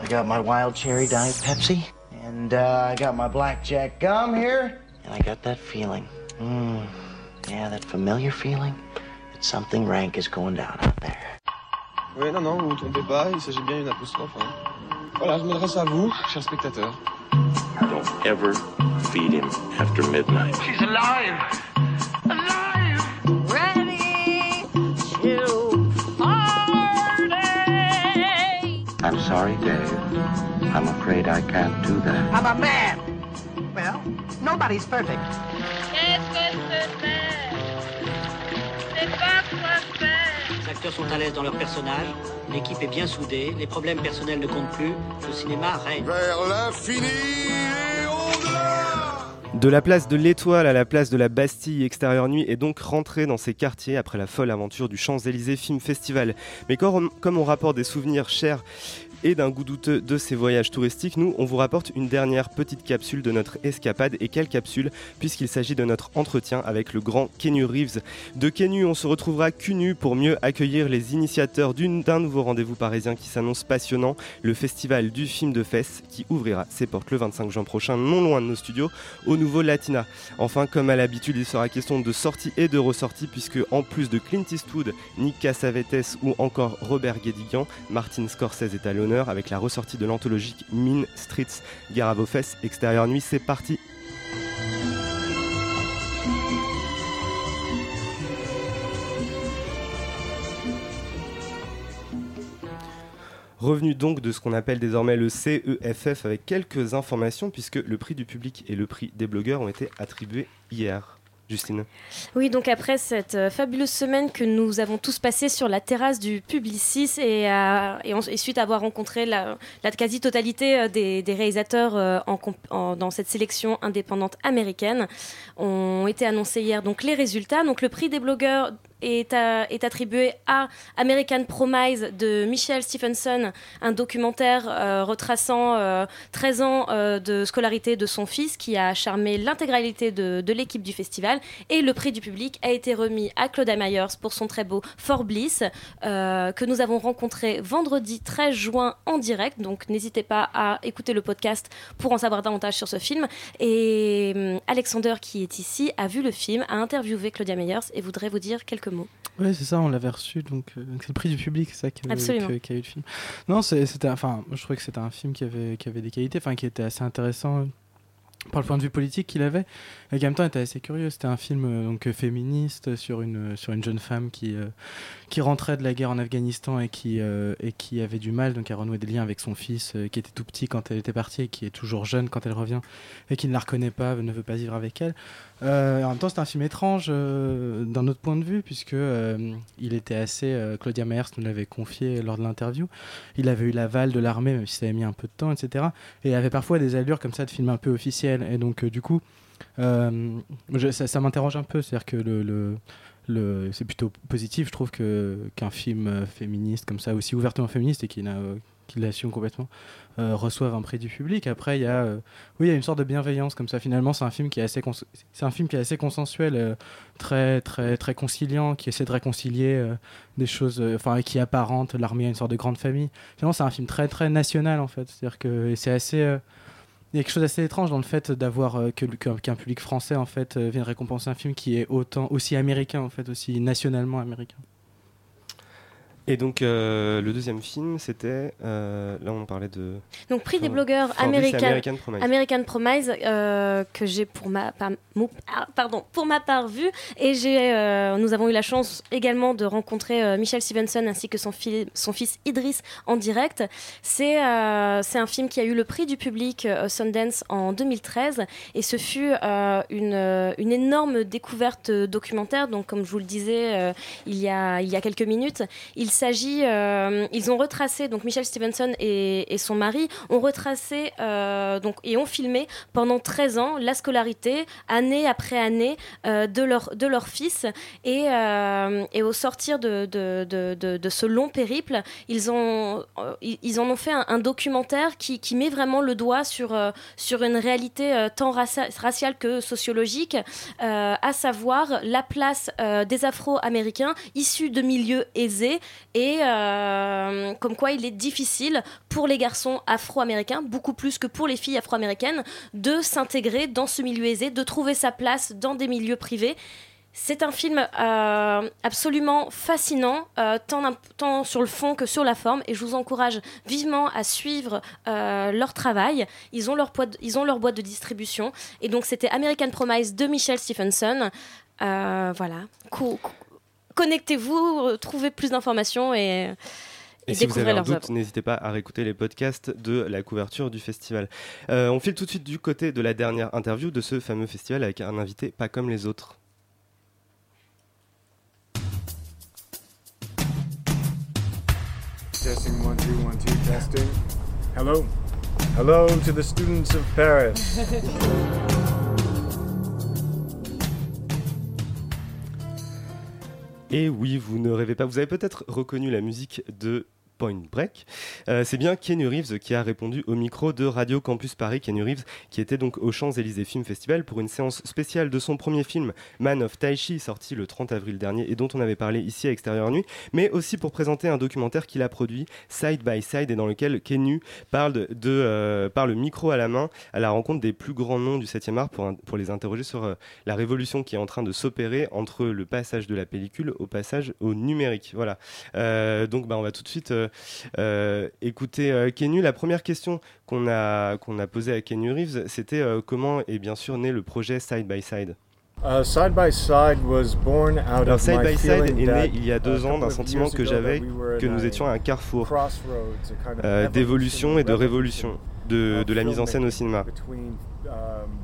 I got my wild cherry diet Pepsi, and uh, I got my blackjack gum here, and I got that feeling. Mm, yeah, that familiar feeling that something rank is going down out there. Oui, non, non, vous ne vous trompez pas, il s'agit bien d'une apostrophe. Hein. Voilà, je m'adresse à vous, chers spectateurs. Don't ever feed him after midnight. She's alive! Sorry, Dave. I'm afraid I can't do that. I'm a man. Well, nobody's perfect. Qu'est-ce que c'est faire C'est pas quoi faire Les acteurs sont à l'aise dans leur personnage, l'équipe est bien soudée, les problèmes personnels ne comptent plus, le cinéma règne. Vers l'infini De la place de l'Étoile à la place de la Bastille, Extérieure Nuit est donc rentré dans ces quartiers après la folle aventure du Champs-Élysées Film Festival. Mais comme on rapporte des souvenirs chers et d'un goût douteux de ces voyages touristiques, nous, on vous rapporte une dernière petite capsule de notre escapade. Et quelle capsule? Puisqu'il s'agit de notre entretien avec le grand Kenu Reeves. De Kenu, on se retrouvera Kenu pour mieux accueillir les initiateurs d'un nouveau rendez-vous parisien qui s'annonce passionnant, le festival du film de fesses qui ouvrira ses portes le 25 juin prochain, non loin de nos studios, au nouveau Latina. Enfin, comme à l'habitude, il sera question de sortie et de ressortie, puisque en plus de Clint Eastwood, Nick Cassavetes ou encore Robert Guédiguian, Martin Scorsese est à l'honneur avec la ressortie de l'anthologique Mean Streets, Guerre à vos fesses, extérieure nuit, c'est parti Revenu donc de ce qu'on appelle désormais le CEFF avec quelques informations puisque le prix du public et le prix des blogueurs ont été attribués hier. Justine. Oui, donc après cette euh, fabuleuse semaine que nous avons tous passée sur la terrasse du Publicis et, euh, suite à avoir rencontré la, quasi-totalité euh, des, réalisateurs dans cette sélection indépendante américaine, ont été annoncés hier donc les résultats. Donc le prix des blogueurs est, attribué à American Promise de Michelle Stephenson, un documentaire euh, retraçant euh, 13 ans euh, de scolarité de son fils qui a charmé l'intégralité de, de l'équipe du festival. Et le prix du public a été remis à Claudia Myers pour son très beau For Bliss, euh, que nous avons rencontré vendredi 13 juin en direct. Donc n'hésitez pas à écouter le podcast pour en savoir davantage sur ce film. Et hum, Alexander, qui est ici, a vu le film, a interviewé Claudia Myers et voudrait vous dire quelques mots. Oui, c'est ça, on l'avait reçu, donc euh, donc c'est le prix du public, c'est ça qui a eu le film. Non, c'était, enfin, je trouvais que c'était un film qui avait, qui avait des qualités, enfin, qui était assez intéressant euh, par le point de vue politique qu'il avait, et qui en même temps était assez curieux. C'était un film euh, donc féministe sur une sur une jeune femme qui euh, qui rentrait de la guerre en Afghanistan et qui euh, et qui avait du mal donc à renouer des liens avec son fils qui était tout petit quand elle était partie et qui est toujours jeune quand elle revient et qui ne la reconnaît pas, ne veut pas vivre avec elle. Euh, en même temps, c'est un film étrange euh, d'un autre point de vue, puisque euh, il était assez. euh, Claudia Myers nous l'avait confié lors de l'interview. Il avait eu l'aval de l'armée, même si ça avait mis un peu de temps, etc. Et il avait parfois des allures comme ça de film un peu officiel. Et donc, du coup, ça, ça m'interroge un peu. C'est-à-dire que le. le c'est plutôt positif, je trouve, que, qu'un film féministe comme ça, aussi ouvertement féministe et qui, n'a, qui l'assume complètement, euh, reçoive un prix du public. Après, il y a, euh, oui, il y a une sorte de bienveillance comme ça. Finalement, c'est un film qui est assez, c'est un film qui est assez consensuel, euh, très, très, très conciliant, qui essaie de réconcilier des choses, enfin, qui apparente l'armée à une sorte de grande famille. Finalement, c'est un film très, très national en fait. C'est-à-dire que c'est assez, il y a quelque chose d'assez étrange dans le fait d'avoir que, qu'un public français en fait vienne récompenser un film qui est autant aussi américain en fait, aussi nationalement américain. Et donc euh, le deuxième film, c'était euh, là on parlait de. Donc prix des blogueurs américains. American Promise. American Promise euh, que j'ai pour ma par- mou- ah, pardon pour ma part vu et j'ai nous avons eu la chance également de rencontrer Michelle Stevenson ainsi que son, fi- son fils Idris en direct c'est c'est un film qui a eu le prix du public Sundance en 2013 et ce fut une, une énorme découverte documentaire donc comme je vous le disais il y a il y a quelques minutes il s'agit euh, ils ont retracé donc Michelle Stevenson et, son mari ont retracé euh, donc et ont filmé pendant 13 ans la scolarité année après année euh, de leur de leur fils. Et, et au sortir de, de, de, ce long périple ils ont ils, en ont fait un, documentaire qui, qui met vraiment le doigt sur sur une réalité tant racia- raciale que sociologique à savoir la place des Afro-Américains issus de milieux aisés et euh, comme quoi il est difficile pour les garçons afro-américains, beaucoup plus que pour les filles afro-américaines, de s'intégrer dans ce milieu aisé, de trouver sa place dans des milieux privés. C'est un film euh, absolument fascinant, euh, tant, sur le fond que sur la forme, et je vous encourage vivement à suivre leur travail. Ils ont leur, ils ont leur boîte de distribution, et donc c'était American Promise de Michelle Stephenson. Voilà, Co- co- connectez-vous, trouvez plus d'informations et, Et si vous découvrez avez un leurs doute, œuvres. n'hésitez pas à réécouter les podcasts de la couverture du festival. Euh, on file tout de suite du côté de la dernière interview de ce fameux festival avec un invité pas comme les autres. Testing one, two, one, two, testing. Hello. Hello to the students of Paris. Et oui, vous ne rêvez pas, vous avez peut-être reconnu la musique de Point Break. Euh, c'est bien Keanu Reeves qui a répondu au micro de Radio Campus Paris. Keanu Reeves qui était donc au Champs-Élysées Film Festival pour une séance spéciale de son premier film Man of Taichi sorti le 30 avril dernier et dont on avait parlé ici à Extérieur Nuit, mais aussi pour présenter un documentaire qu'il a produit Side by Side et dans lequel Keanu parle de, euh, par le micro à la main à la rencontre des plus grands noms du 7e art pour, pour les interroger sur euh, la révolution qui est en train de s'opérer entre le passage de la pellicule au passage au numérique. Voilà. Donc bah, on va tout de suite écouter euh, Kenu. La première question qu'on a, qu'on a posée à Kenu Reeves, c'était euh, comment est bien sûr né le projet Side by Side? Uh, side by Side was born out Alors Side by Side est né il y a deux ans d'un sentiment que j'avais que nous étions à un carrefour euh, d'évolution et de révolution de, la mise en scène au cinéma. um,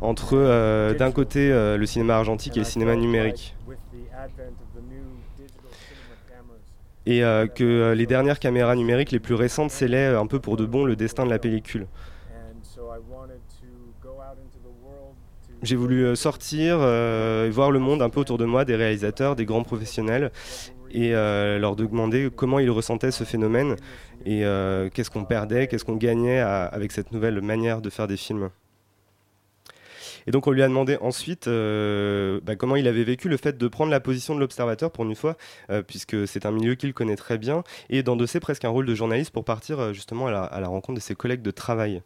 Entre euh, d'un côté euh, le cinéma argentique et le cinéma numérique. with the advent of the new digital cinema cameras. Et euh, que euh, les dernières caméras numériques les plus récentes scellaient euh, un peu pour de bon le destin de la pellicule. And so I wanted to go out into the world to J'ai voulu sortir euh, et voir le monde un peu autour de moi, des réalisateurs, des grands professionnels, et euh, leur demander comment ils ressentaient ce phénomène et qu'est-ce qu'on perdait, qu'est-ce qu'on gagnait à- avec cette nouvelle manière de faire des films. Et donc on lui a demandé ensuite euh, bah, comment il avait vécu le fait de prendre la position de l'observateur pour une fois, euh, puisque c'est un milieu qu'il connaît très bien, et d'endosser presque un rôle de journaliste pour partir euh, justement à la, rencontre de ses collègues de travail.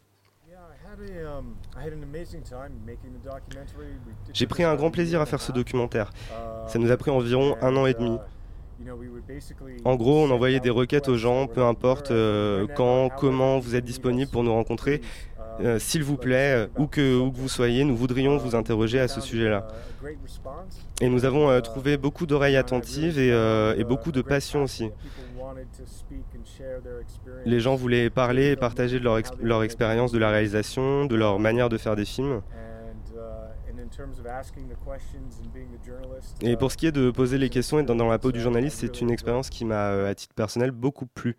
J'ai pris un grand plaisir à faire ce documentaire. Ça nous a pris environ un an et demi. En gros, on envoyait des requêtes aux gens, peu importe quand, comment vous êtes disponible pour nous rencontrer. Euh, S'il vous plaît, euh, où que, vous soyez, nous voudrions vous interroger à ce sujet-là. Et nous avons euh, Uh, trouvé beaucoup d'oreilles attentives et, beaucoup de passion aussi. Les gens voulaient parler et partager leur, leur expérience de la réalisation, de leur manière de faire des films. Et pour ce qui est de poser les questions et d'être dans la peau du journaliste, c'est une expérience qui m'a, à titre personnel, beaucoup plu.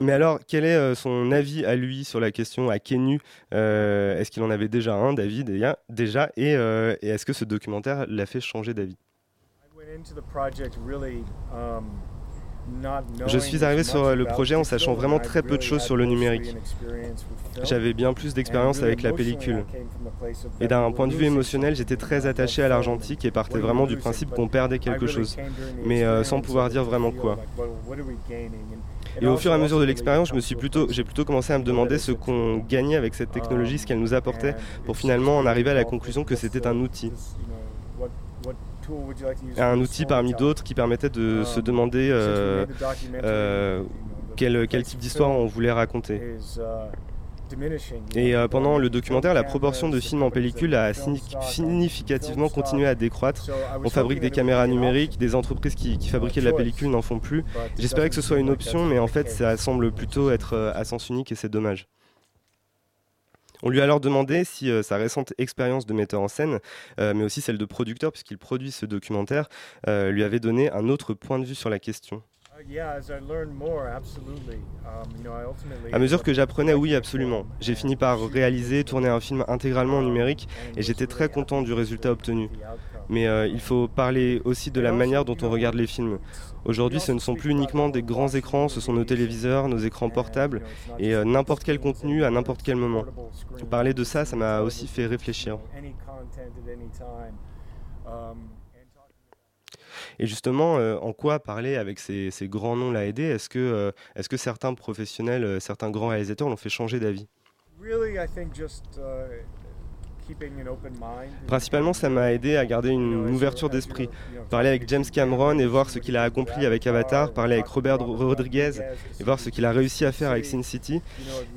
Mais alors, quel est euh, son avis à lui sur la question à Kenu? Euh, Est-ce qu'il en avait déjà un, David et- Déjà, et, euh, et est-ce que ce documentaire l'a fait changer d'avis? I went into the project really, um, Je suis arrivé sur le projet en sachant vraiment très peu de choses sur le numérique. J'avais bien plus d'expérience avec la pellicule. Et d'un point de vue émotionnel, j'étais très attaché à l'argentique et partais vraiment du principe qu'on perdait quelque chose, mais sans pouvoir dire vraiment quoi. Et au fur et à mesure de l'expérience, je me suis plutôt, j'ai plutôt commencé à me demander ce qu'on gagnait avec cette technologie, ce qu'elle nous apportait, pour finalement en arriver à la conclusion que c'était un outil. Un outil parmi d'autres qui permettait de se demander euh, euh, quel, quel type d'histoire on voulait raconter. Et euh, pendant le documentaire, la proportion de films en pellicule a signi- significativement continué à décroître. On fabrique des caméras numériques, des entreprises qui, qui fabriquaient de la pellicule n'en font plus. J'espérais que ce soit une option, mais en fait, ça semble plutôt être euh, à sens unique et c'est dommage. On lui a alors demandé si euh, sa récente expérience de metteur en scène, euh, mais aussi celle de producteur, puisqu'il produit ce documentaire, lui avait donné un autre point de vue sur la question. À mesure que j'apprenais, oui, absolument. J'ai fini par réaliser, tourner un film intégralement en numérique et j'étais très content du résultat obtenu. Mais euh, il faut parler aussi de la manière dont on regarde les films. Aujourd'hui, ce ne sont plus uniquement des grands écrans, ce sont nos téléviseurs, nos écrans portables et euh, n'importe quel contenu à n'importe quel moment. Parler de ça, ça m'a aussi fait réfléchir. Et justement, euh, en quoi parler avec ces, grands noms l'a aidé? Est-ce que, euh, est-ce que certains professionnels, euh, certains grands réalisateurs l'ont fait changer d'avis? Principalement, ça m'a aidé à garder une ouverture d'esprit. Parler avec James Cameron et voir ce qu'il a accompli avec Avatar, parler avec Robert Rodriguez et voir ce qu'il a réussi à faire avec Sin City,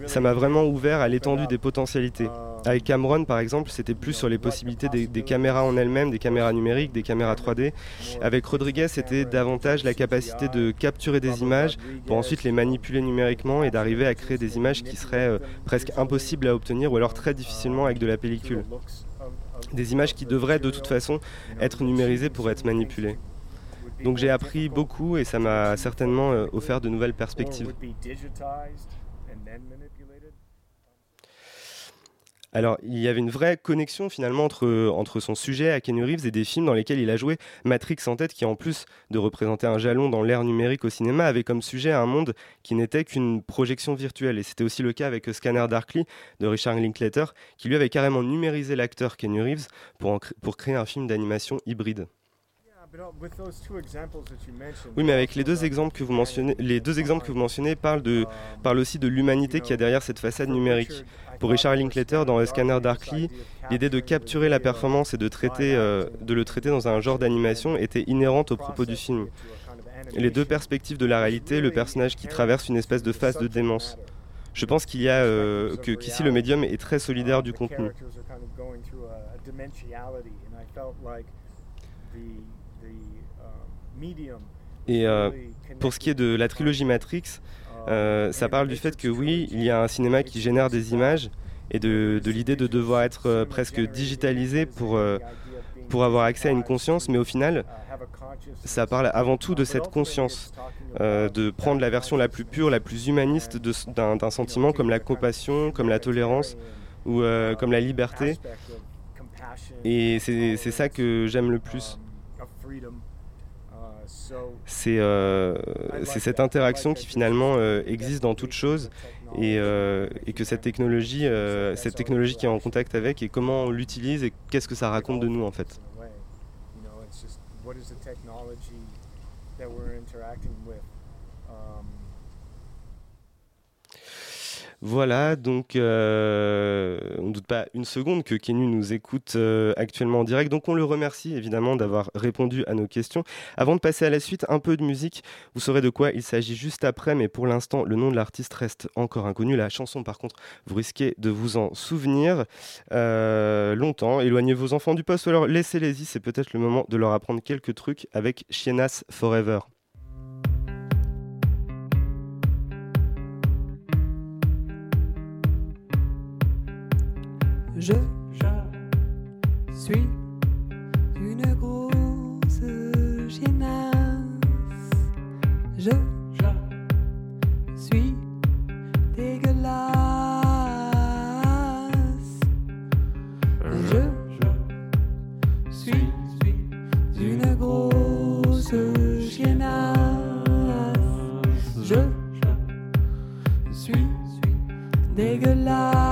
ça m'a vraiment ouvert à l'étendue des potentialités. Avec Cameron, par exemple, c'était plus sur les possibilités des, des caméras en elles-mêmes, des caméras numériques, des caméras 3D. Avec Rodriguez, c'était davantage la capacité de capturer des images pour ensuite les manipuler numériquement et d'arriver à créer des images qui seraient euh, presque impossibles à obtenir ou alors très difficilement avec de la pellicule. Des images qui devraient de toute façon être numérisées pour être manipulées. Donc j'ai appris beaucoup et ça m'a certainement euh, offert de nouvelles perspectives. Alors, il y avait une vraie connexion finalement entre, entre son sujet à Keanu Reeves et des films dans lesquels il a joué Matrix en tête, qui en plus de représenter un jalon dans l'ère numérique au cinéma, avait comme sujet un monde qui n'était qu'une projection virtuelle. Et c'était aussi le cas avec Scanner Darkly de Richard Linklater, qui lui avait carrément numérisé l'acteur Keanu Reeves pour, pour créer un film d'animation hybride. Oui, mais avec les deux exemples que vous mentionnez, les deux exemples que vous mentionnez parlent, de, parlent aussi de l'humanité qu'il y a derrière cette façade numérique. Pour Richard Linklater, dans le Scanner Darkly, l'idée de capturer la performance et de, traiter, euh, de le traiter dans un genre d'animation était inhérente au propos du film. Les deux perspectives de la réalité, le personnage qui traverse une espèce de phase de démence. Je pense qu'il y a euh, que qu'ici le médium est très solidaire du contenu. Et euh, pour ce qui est de la trilogie Matrix, euh, ça parle du fait que oui, il y a un cinéma qui génère des images et de, de l'idée de devoir être euh, presque digitalisé pour, pour avoir accès à une conscience, mais au final, ça parle avant tout de cette conscience, euh, de prendre la version la plus pure, la plus humaniste d'un sentiment comme la compassion, comme la tolérance ou euh, comme la liberté. Et c'est c'est ça que j'aime le plus. of freedom. Uh, so c'est euh, c'est cette interaction qui finalement euh, existe dans toute chose et, euh, que cette technologie, cette technologie qui est en contact avec et comment on l'utilise et qu'est-ce que ça raconte de nous en fait. in a way, you know, it's just what is the technology that we're interacting with. Um, Voilà, donc euh, on ne doute pas une seconde que Kenny nous écoute euh, actuellement en direct, donc on le remercie évidemment d'avoir répondu à nos questions. Avant de passer à la suite, un peu de musique, vous saurez de quoi il s'agit juste après, mais pour l'instant le nom de l'artiste reste encore inconnu. La chanson par contre, vous risquez de vous en souvenir euh, longtemps. Éloignez vos enfants du poste ou alors laissez-les-y, c'est peut-être le moment de leur apprendre quelques trucs avec Chienas Forever. Je suis une grosse chiennasse. Je suis dégueulasse. Je suis une grosse chiennasse. Je suis dégueulasse.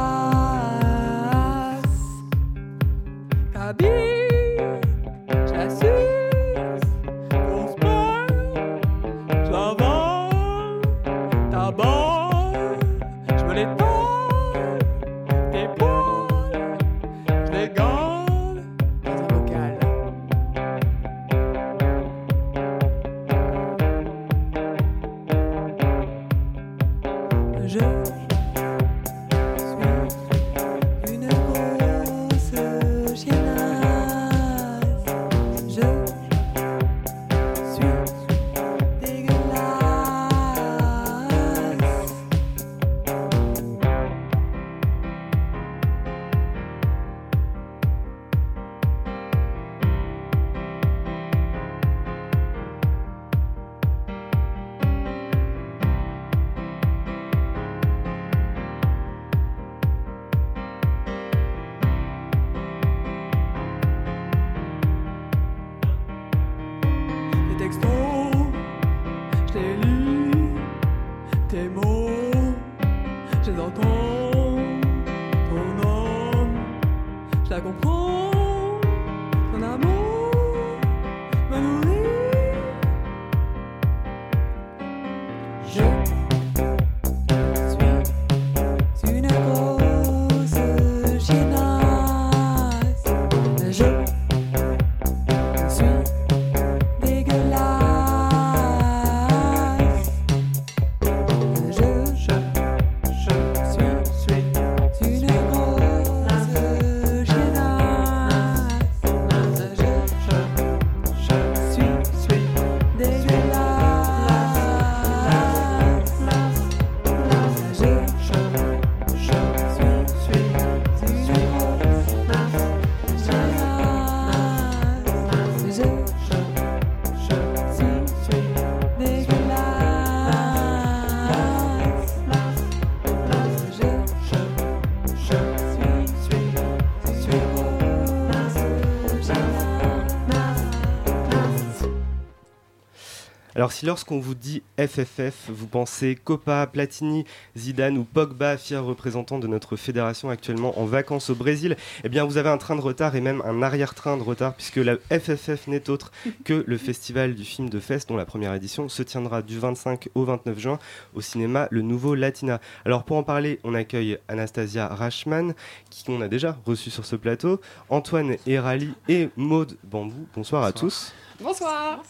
Alors si lorsqu'on vous dit FFF, vous pensez Copa, Platini, Zidane ou Pogba, fiers représentants de notre fédération actuellement en vacances au Brésil, eh bien vous avez un train de retard et même un arrière-train de retard puisque la FFF n'est autre que le festival du film de Fest dont la première édition se tiendra du 25 au 29 juin au cinéma Le Nouveau Latina. Alors pour en parler, on accueille Anastasia Rachman qui qu'on a déjà reçu sur ce plateau, Antoine Erali et Maude Bambou. Bonsoir, à tous. Bonsoir.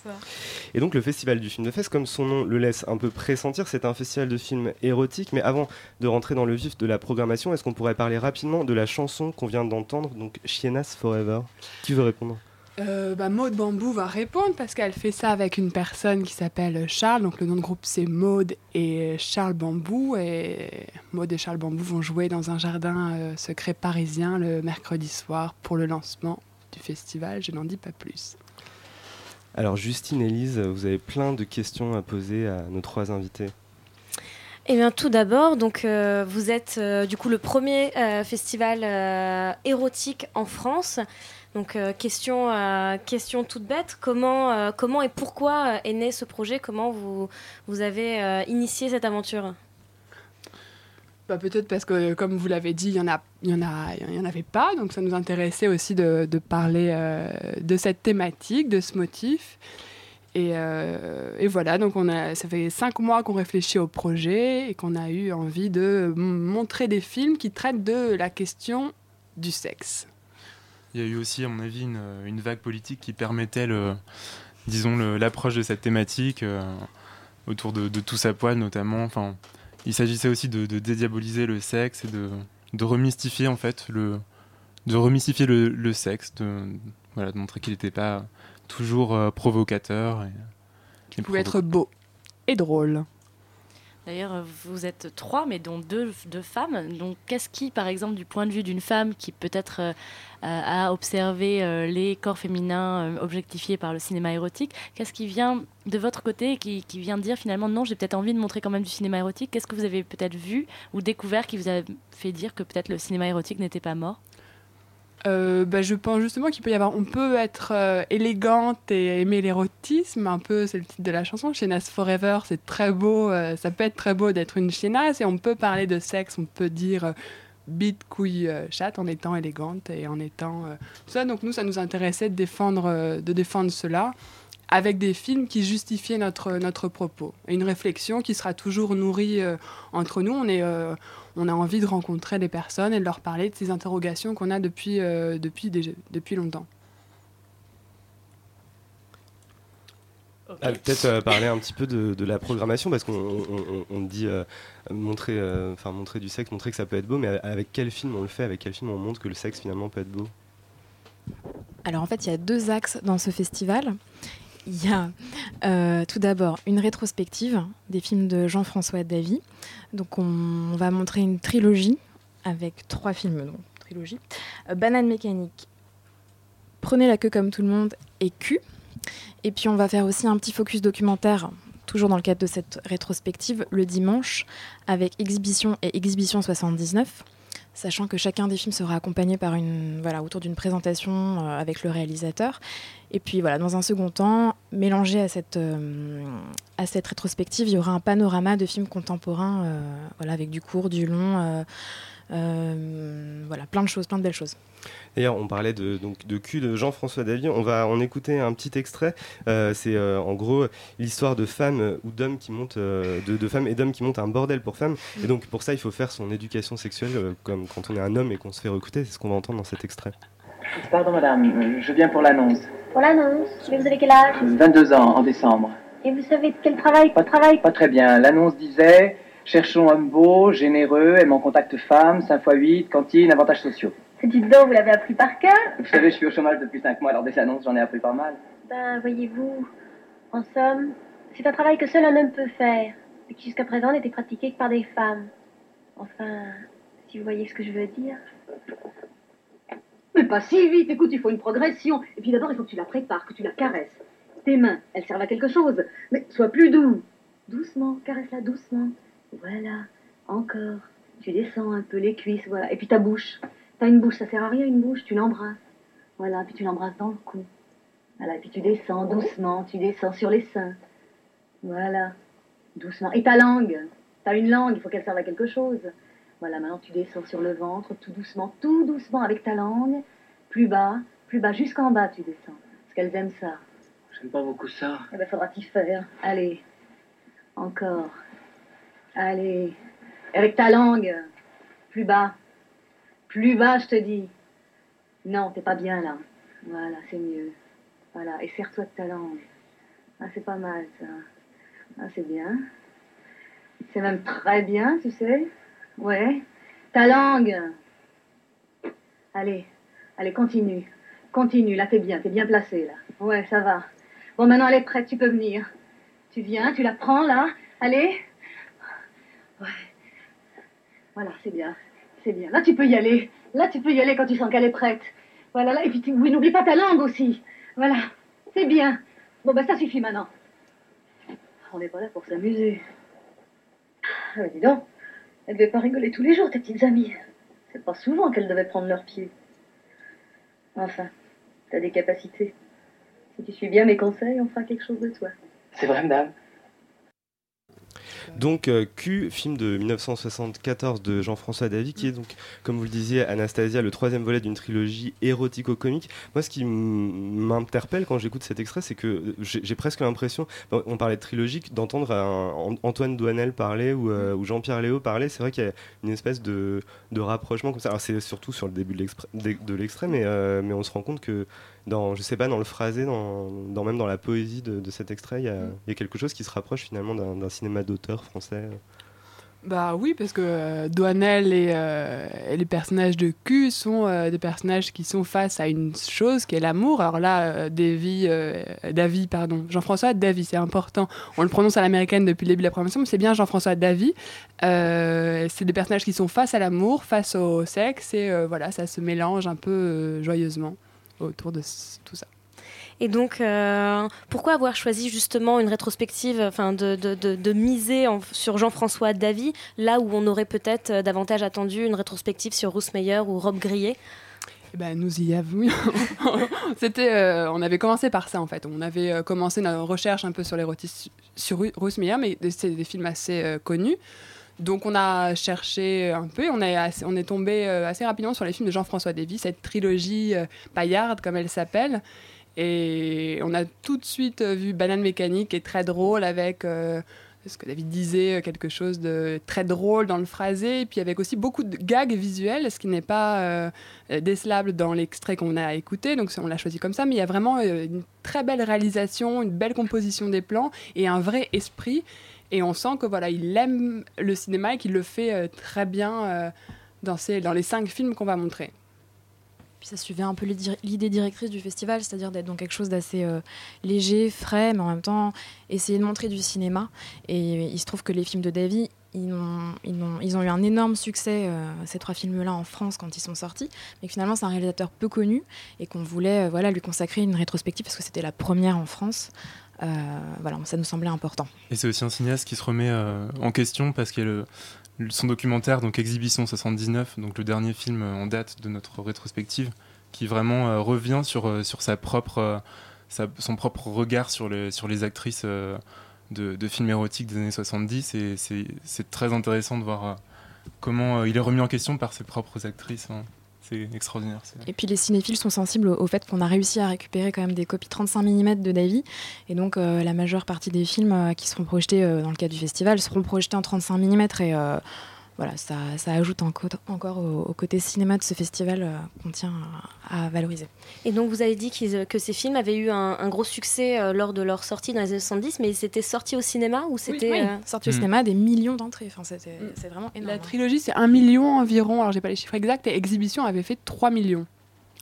Et donc le festival du film de Fest, comme son nom le laisse un peu pressentir, c'est un festival de films érotiques. Mais avant de rentrer dans le vif de la programmation, est-ce qu'on pourrait parler rapidement de la chanson qu'on vient d'entendre, donc Chienas Forever? Qui veut répondre? Euh, bah, Maud Bambou va répondre parce qu'elle fait ça avec une personne qui s'appelle Charles. Donc le nom de groupe c'est Maud et Charles Bambou. Et Maud et Charles Bambou vont jouer dans un jardin euh, secret parisien le mercredi soir pour le lancement du festival. Je n'en dis pas plus. Alors Justine et Lise, vous avez plein de questions à poser à nos trois invités. Eh bien, tout d'abord, donc euh, vous êtes euh, du coup le premier euh, festival érotique en France. Donc question, question toute bête, comment, comment et pourquoi est né ce projet? Comment vous, avez initié cette aventure? Bah, Peut-être parce que, comme vous l'avez dit, il y en en avait pas, donc ça nous intéressait aussi de, parler euh, de cette thématique, de ce motif. Et, euh, voilà, donc ça fait cinq mois qu'on réfléchit au projet et qu'on a eu envie de montrer des films qui traitent de la question du sexe. Il y a eu aussi, à mon avis, une, vague politique qui permettait, disons, l'approche de cette thématique euh, autour de, de tous à poil, notamment. Il s'agissait aussi de, de dédiaboliser le sexe et de, de remystifier, en fait, le, de remystifier le, le sexe, de, voilà, de montrer qu'il n'était pas toujours euh, provocateur. Et, pouvait être beau et drôle. D'ailleurs, vous êtes trois, mais dont deux, femmes. Donc, qu'est-ce qui, par exemple, du point de vue d'une femme qui peut-être euh, euh, a observé euh, les corps féminins objectifiés par le cinéma érotique, qu'est-ce qui vient de votre côté et qui, qui vient dire finalement non, j'ai peut-être envie de montrer quand même du cinéma érotique? Qu'est-ce que vous avez peut-être vu ou découvert qui vous a fait dire que peut-être le cinéma érotique n'était pas mort? Euh, bah, je pense justement qu'il peut y avoir. On peut être euh, élégante et aimer l'érotisme, un peu, c'est le titre de la chanson. Chienas Forever, c'est très beau. euh, ça peut être très beau d'être une chienasse et on peut parler de sexe. On peut dire bite, couille, chatte en étant élégante et en étant tout ça. Donc nous, ça nous intéressait de défendre, de défendre cela avec des films qui justifiaient notre, notre propos. Et une réflexion qui sera toujours nourrie euh, entre nous. On, est, euh, on a envie de rencontrer des personnes et de leur parler de ces interrogations qu'on a depuis, euh, depuis, depuis longtemps. Ah, Peut-être euh, parler un petit peu de, de la programmation parce qu'on on, on- on dit euh, montrer, euh, enfin montrer du sexe, montrer que ça peut être beau, mais avec quel film on le fait, avec quel film on montre que le sexe finalement peut être beau? Alors en fait, il y a deux axes dans ce festival. Il y a euh, tout d'abord une rétrospective des films de Jean-François Davy. Donc on, va montrer une trilogie avec trois films, donc trilogie. Euh, Banane mécanique, Prenez la queue comme tout le monde et Q. Et puis on va faire aussi un petit focus documentaire, toujours dans le cadre de cette rétrospective, le dimanche, avec Exhibition et Exhibition 79 sachant que chacun des films sera accompagné par une voilà autour d'une présentation euh, avec le réalisateur et puis voilà dans un second temps mélangé à cette euh, à cette rétrospective il y aura un panorama de films contemporains euh, voilà avec du court du long euh, voilà plein de choses plein de belles choses D'ailleurs, on parlait de, donc, de cul de Jean-François Davy. On va en écouter un petit extrait. C'est en gros l'histoire de femmes ou d'hommes qui montent, de, de femmes et d'hommes qui montent un bordel pour femmes. Et donc pour ça, il faut faire son éducation sexuelle comme quand on est un homme et qu'on se fait recruter. C'est ce qu'on va entendre dans cet extrait. Pardon madame, je viens pour l'annonce. Pour l'annonce. Mais vous avez quel âge 22 ans en décembre. Et vous savez de quel travail Pas de travail Pas très bien. L'annonce disait Cherchons homme beau, généreux, aimant contact femme, 5 x 8, cantine, avantages sociaux. Dites donc, vous l'avez appris par cœur Vous savez, je suis au chômage depuis 5 mois, alors des annonces, j'en ai appris pas mal. Ben, voyez-vous, en somme, c'est un travail que seul un homme peut faire, et qui jusqu'à présent n'était pratiqué que par des femmes. Enfin, si vous voyez ce que je veux dire. Mais pas si vite, écoute, il faut une progression. Et puis d'abord, il faut que tu la prépares, que tu la caresses. Tes mains, elles servent à quelque chose. Mais sois plus doux. Doucement, caresse-la doucement. Voilà, encore. Tu descends un peu les cuisses, voilà. Et puis ta bouche. T'as une bouche, ça sert à rien une bouche, tu l'embrasses. Voilà, puis tu l'embrasses dans le cou. Voilà, et puis tu descends doucement, tu descends sur les seins. Voilà. Doucement. Et ta langue T'as une langue, il faut qu'elle serve à quelque chose. Voilà, maintenant tu descends sur le ventre, tout doucement, tout doucement avec ta langue. Plus bas, plus bas, jusqu'en bas tu descends. Parce qu'elles aiment ça. J'aime pas beaucoup ça. Eh ben, faudra t'y faire. Allez. Encore. Allez. Avec ta langue. Plus bas. Plus bas, je te dis. Non, t'es pas bien là. Voilà, c'est mieux. Voilà, et serre-toi de ta langue. Ah, c'est pas mal ça. Ah, c'est bien. C'est même très bien, tu sais. Ouais. Ta langue. Allez, allez, continue. Continue, là t'es bien, t'es bien placé là. Ouais, ça va. Bon, maintenant elle est prête, tu peux venir. Tu viens, tu la prends là. Allez. Ouais. Voilà, c'est bien. C'est bien. Là tu peux y aller. Là tu peux y aller quand tu sens qu'elle est prête. Voilà, là. Et puis oui, n'oublie pas ta langue aussi. Voilà. C'est bien. Bon, ben ça suffit maintenant. On n'est pas là pour s'amuser. Ah, dis donc, elle devait pas rigoler tous les jours, tes petites amies. C'est pas souvent qu'elles devaient prendre leurs pieds. Enfin, t'as des capacités. Si tu suis bien mes conseils, on fera quelque chose de toi. C'est vrai, madame. Donc euh, Q, film de 1974 de Jean-François Davy, qui est donc, comme vous le disiez, Anastasia, le troisième volet d'une trilogie érotico-comique. Moi, ce qui m'interpelle quand j'écoute cet extrait, c'est que euh, j'ai presque l'impression, on parlait de trilogique, d'entendre Antoine Douanel parler ou, euh, ou Jean-Pierre Léo parler. C'est vrai qu'il y a une espèce de, rapprochement comme ça. Alors c'est surtout sur le début de l'extrait, mais on se rend compte que dans, je sais pas, dans le phrasé, dans, dans même dans la poésie de, de cet extrait, il y, a, il y a quelque chose qui se rapproche finalement d'un cinéma d'auteur français. Bah oui, parce que euh, Douanel et, euh, et les personnages de Q sont euh, des personnages qui sont face à une chose qui est l'amour. Alors là, euh, Davy, euh, Davy, pardon, Jean-François Davy, c'est important. On le prononce à l'américaine depuis le début de la promotion, mais c'est bien Jean-François Davy. Euh, c'est des personnages qui sont face à l'amour, face au sexe, et euh, voilà, ça se mélange un peu euh, joyeusement autour de tout ça. Et donc, euh, pourquoi avoir choisi justement une rétrospective, enfin, de, de, de, de miser en- sur Jean-François Davy, là où on aurait peut-être euh, davantage attendu une rétrospective sur Ruth Meyer ou Rob Grillet Eh ben, nous y avons. C'était, euh, on avait commencé par ça en fait. On avait euh, commencé nos recherches un peu sur l'érotisme sur Ruth Meyer, mais c'est des films assez euh, connus. Donc on a cherché un peu, on est, tombé euh, assez rapidement sur les films de Jean-François Davy, cette trilogie euh, paillarde comme elle s'appelle. Et on a tout de suite euh, vu Banane Mécanique, est très drôle avec ce que David disait, quelque chose de très drôle dans le phrasé, et puis avec aussi beaucoup de gags visuels, ce qui n'est pas décelable dans l'extrait qu'on a écouté, donc on l'a choisi comme ça, mais il y a vraiment une très belle réalisation, une belle composition des plans et un vrai esprit, et on sent que voilà, il aime le cinéma et qu'il le fait euh, très bien euh, dans, ces, dans les cinq films qu'on va montrer. Puis ça suivait un peu l'idée directrice du festival, c'est-à-dire d'être dans quelque chose d'assez euh, léger, frais, mais en même temps essayer de montrer du cinéma. Et il se trouve que les films de Davy, ils ont, ils ils ont eu un énorme succès, ces trois films-là, en France quand ils sont sortis, mais finalement c'est un réalisateur peu connu et qu'on voulait voilà, lui consacrer une rétrospective parce que c'était la première en France. Euh, voilà, ça nous semblait important. Et c'est aussi un cinéaste qui se remet euh, en question parce qu'il son documentaire, donc Exhibition 79, donc le dernier film euh, en date de notre rétrospective, qui vraiment revient sur, sur sa propre, son propre regard sur les, sur les actrices de, films érotiques des années 70. Et c'est très intéressant de voir comment il est remis en question par ses propres actrices. hein. C'est extraordinaire. Et puis les cinéphiles sont sensibles au, fait qu'on a réussi à récupérer quand même des copies 35 mm de Davy. Et donc euh, la majeure partie des films euh, qui seront projetés euh, dans le cadre du festival seront projetés en 35 mm. Et voilà, ça, ça ajoute enco- encore au, au côté cinéma de ce festival euh, qu'on tient à, à valoriser. Et donc, vous avez dit euh, que ces films avaient eu un, un gros succès euh, lors de leur sortie dans les années 70, mais c'était sorti au cinéma ou c'était. Oui, euh, sorti au Mm. cinéma, des millions d'entrées. Enfin, c'était- c'est vraiment énorme. La trilogie, c'est un million environ, alors j'ai pas les chiffres exacts, et Exhibition avait fait 3 millions.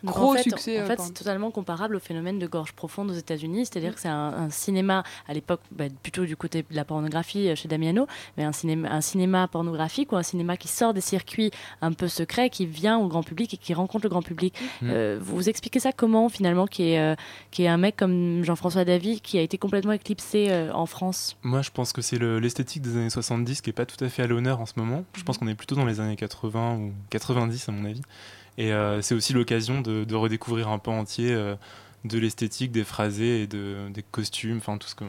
Donc, Gros en fait, succès. En euh, fait, c'est totalement comparable au phénomène de gorge profonde aux États-Unis, c'est-à-dire que c'est un, un cinéma à l'époque bah, plutôt du côté de la pornographie euh, chez Damiano, mais un cinéma, un cinéma pornographique ou un cinéma qui sort des circuits un peu secrets, qui vient au grand public et qui rencontre le grand public. Mm. Euh, vous vous expliquez ça comment finalement, qui est, euh, qui est un mec comme Jean-François Davy qui a été complètement éclipsé euh, en France? Moi, je pense que c'est le- l'esthétique des années 70 qui est pas tout à fait à l'honneur en ce moment. Je pense qu'on est plutôt dans les années 80 ou 90 à mon avis. Et euh, c'est aussi l'occasion de, de redécouvrir un pan entier euh, de l'esthétique, des phrasés et de, des costumes, enfin tout ce que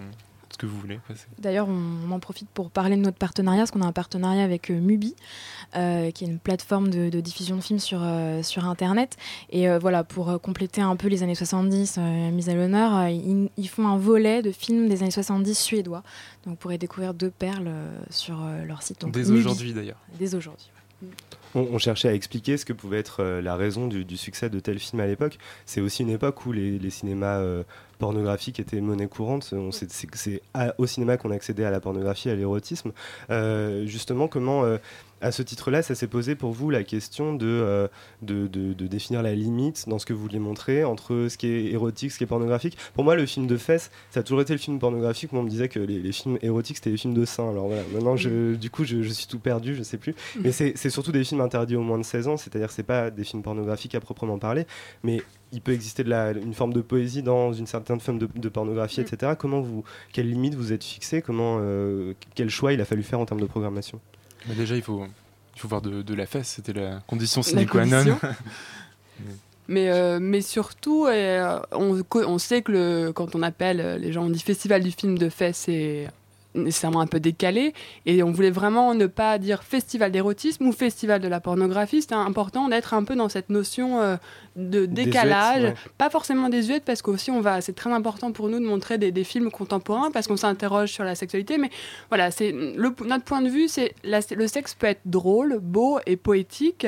vous voulez. D'ailleurs, on, en profite pour parler de notre partenariat, parce qu'on a un partenariat avec euh, Mubi, euh, qui est une plateforme de, de diffusion de films sur, euh, sur Internet. Et voilà, pour compléter un peu les années 70 euh, mises à l'honneur, ils, ils font un volet de films des années 70 suédois. Donc, vous pourrez découvrir deux perles sur leur site. Donc, Dès aujourd'hui, d'ailleurs. Dès aujourd'hui. On, on cherchait à expliquer ce que pouvait être euh, la raison du, du succès de tel film à l'époque. C'est aussi une époque où les, les cinémas euh, pornographiques étaient monnaie courante. On- C'est au cinéma qu'on accédait à la pornographie, à l'érotisme. Euh, justement, comment, euh, à ce titre-là, ça s'est posé pour vous la question de, euh, de, de- de définir la limite dans ce que vous vouliez montrer entre ce qui est érotique, ce qui est pornographique? Pour moi, le film de fesses, ça a toujours été le film pornographique. Moi, on me disait que les, les films érotiques, c'était les films de seins. Alors voilà, maintenant, je, du coup, je, je suis tout perdu, je sais plus. Mais c'est c'est surtout des films interdits au moins de 16 ans, c'est-à-dire c'est pas des films pornographiques à proprement parler, mais il peut exister de la, une forme de poésie dans une certaine forme de, de pornographie, etc. Comment vous, quelles limites vous êtes fixé Comment, euh, quel choix il a fallu faire en termes de programmation? Mais déjà, il faut, il faut voir de, de la fesse, c'était la condition sine qua non. condition. Mais, euh, mais surtout, euh, on, on sait que le, quand on appelle, les gens on dit festival du film de fesses, c'est nécessairement un peu décalé. Et on voulait vraiment ne pas dire festival d'érotisme ou festival de la pornographie. C'était important d'être un peu dans cette notion euh, de décalage. ouais. Pas forcément désuète, parce qu'aussi, on va, c'est très important pour nous de montrer des, des films contemporains, parce qu'on s'interroge sur la sexualité. Mais voilà, c'est le, notre point de vue, c'est la- le sexe peut être drôle, beau et poétique.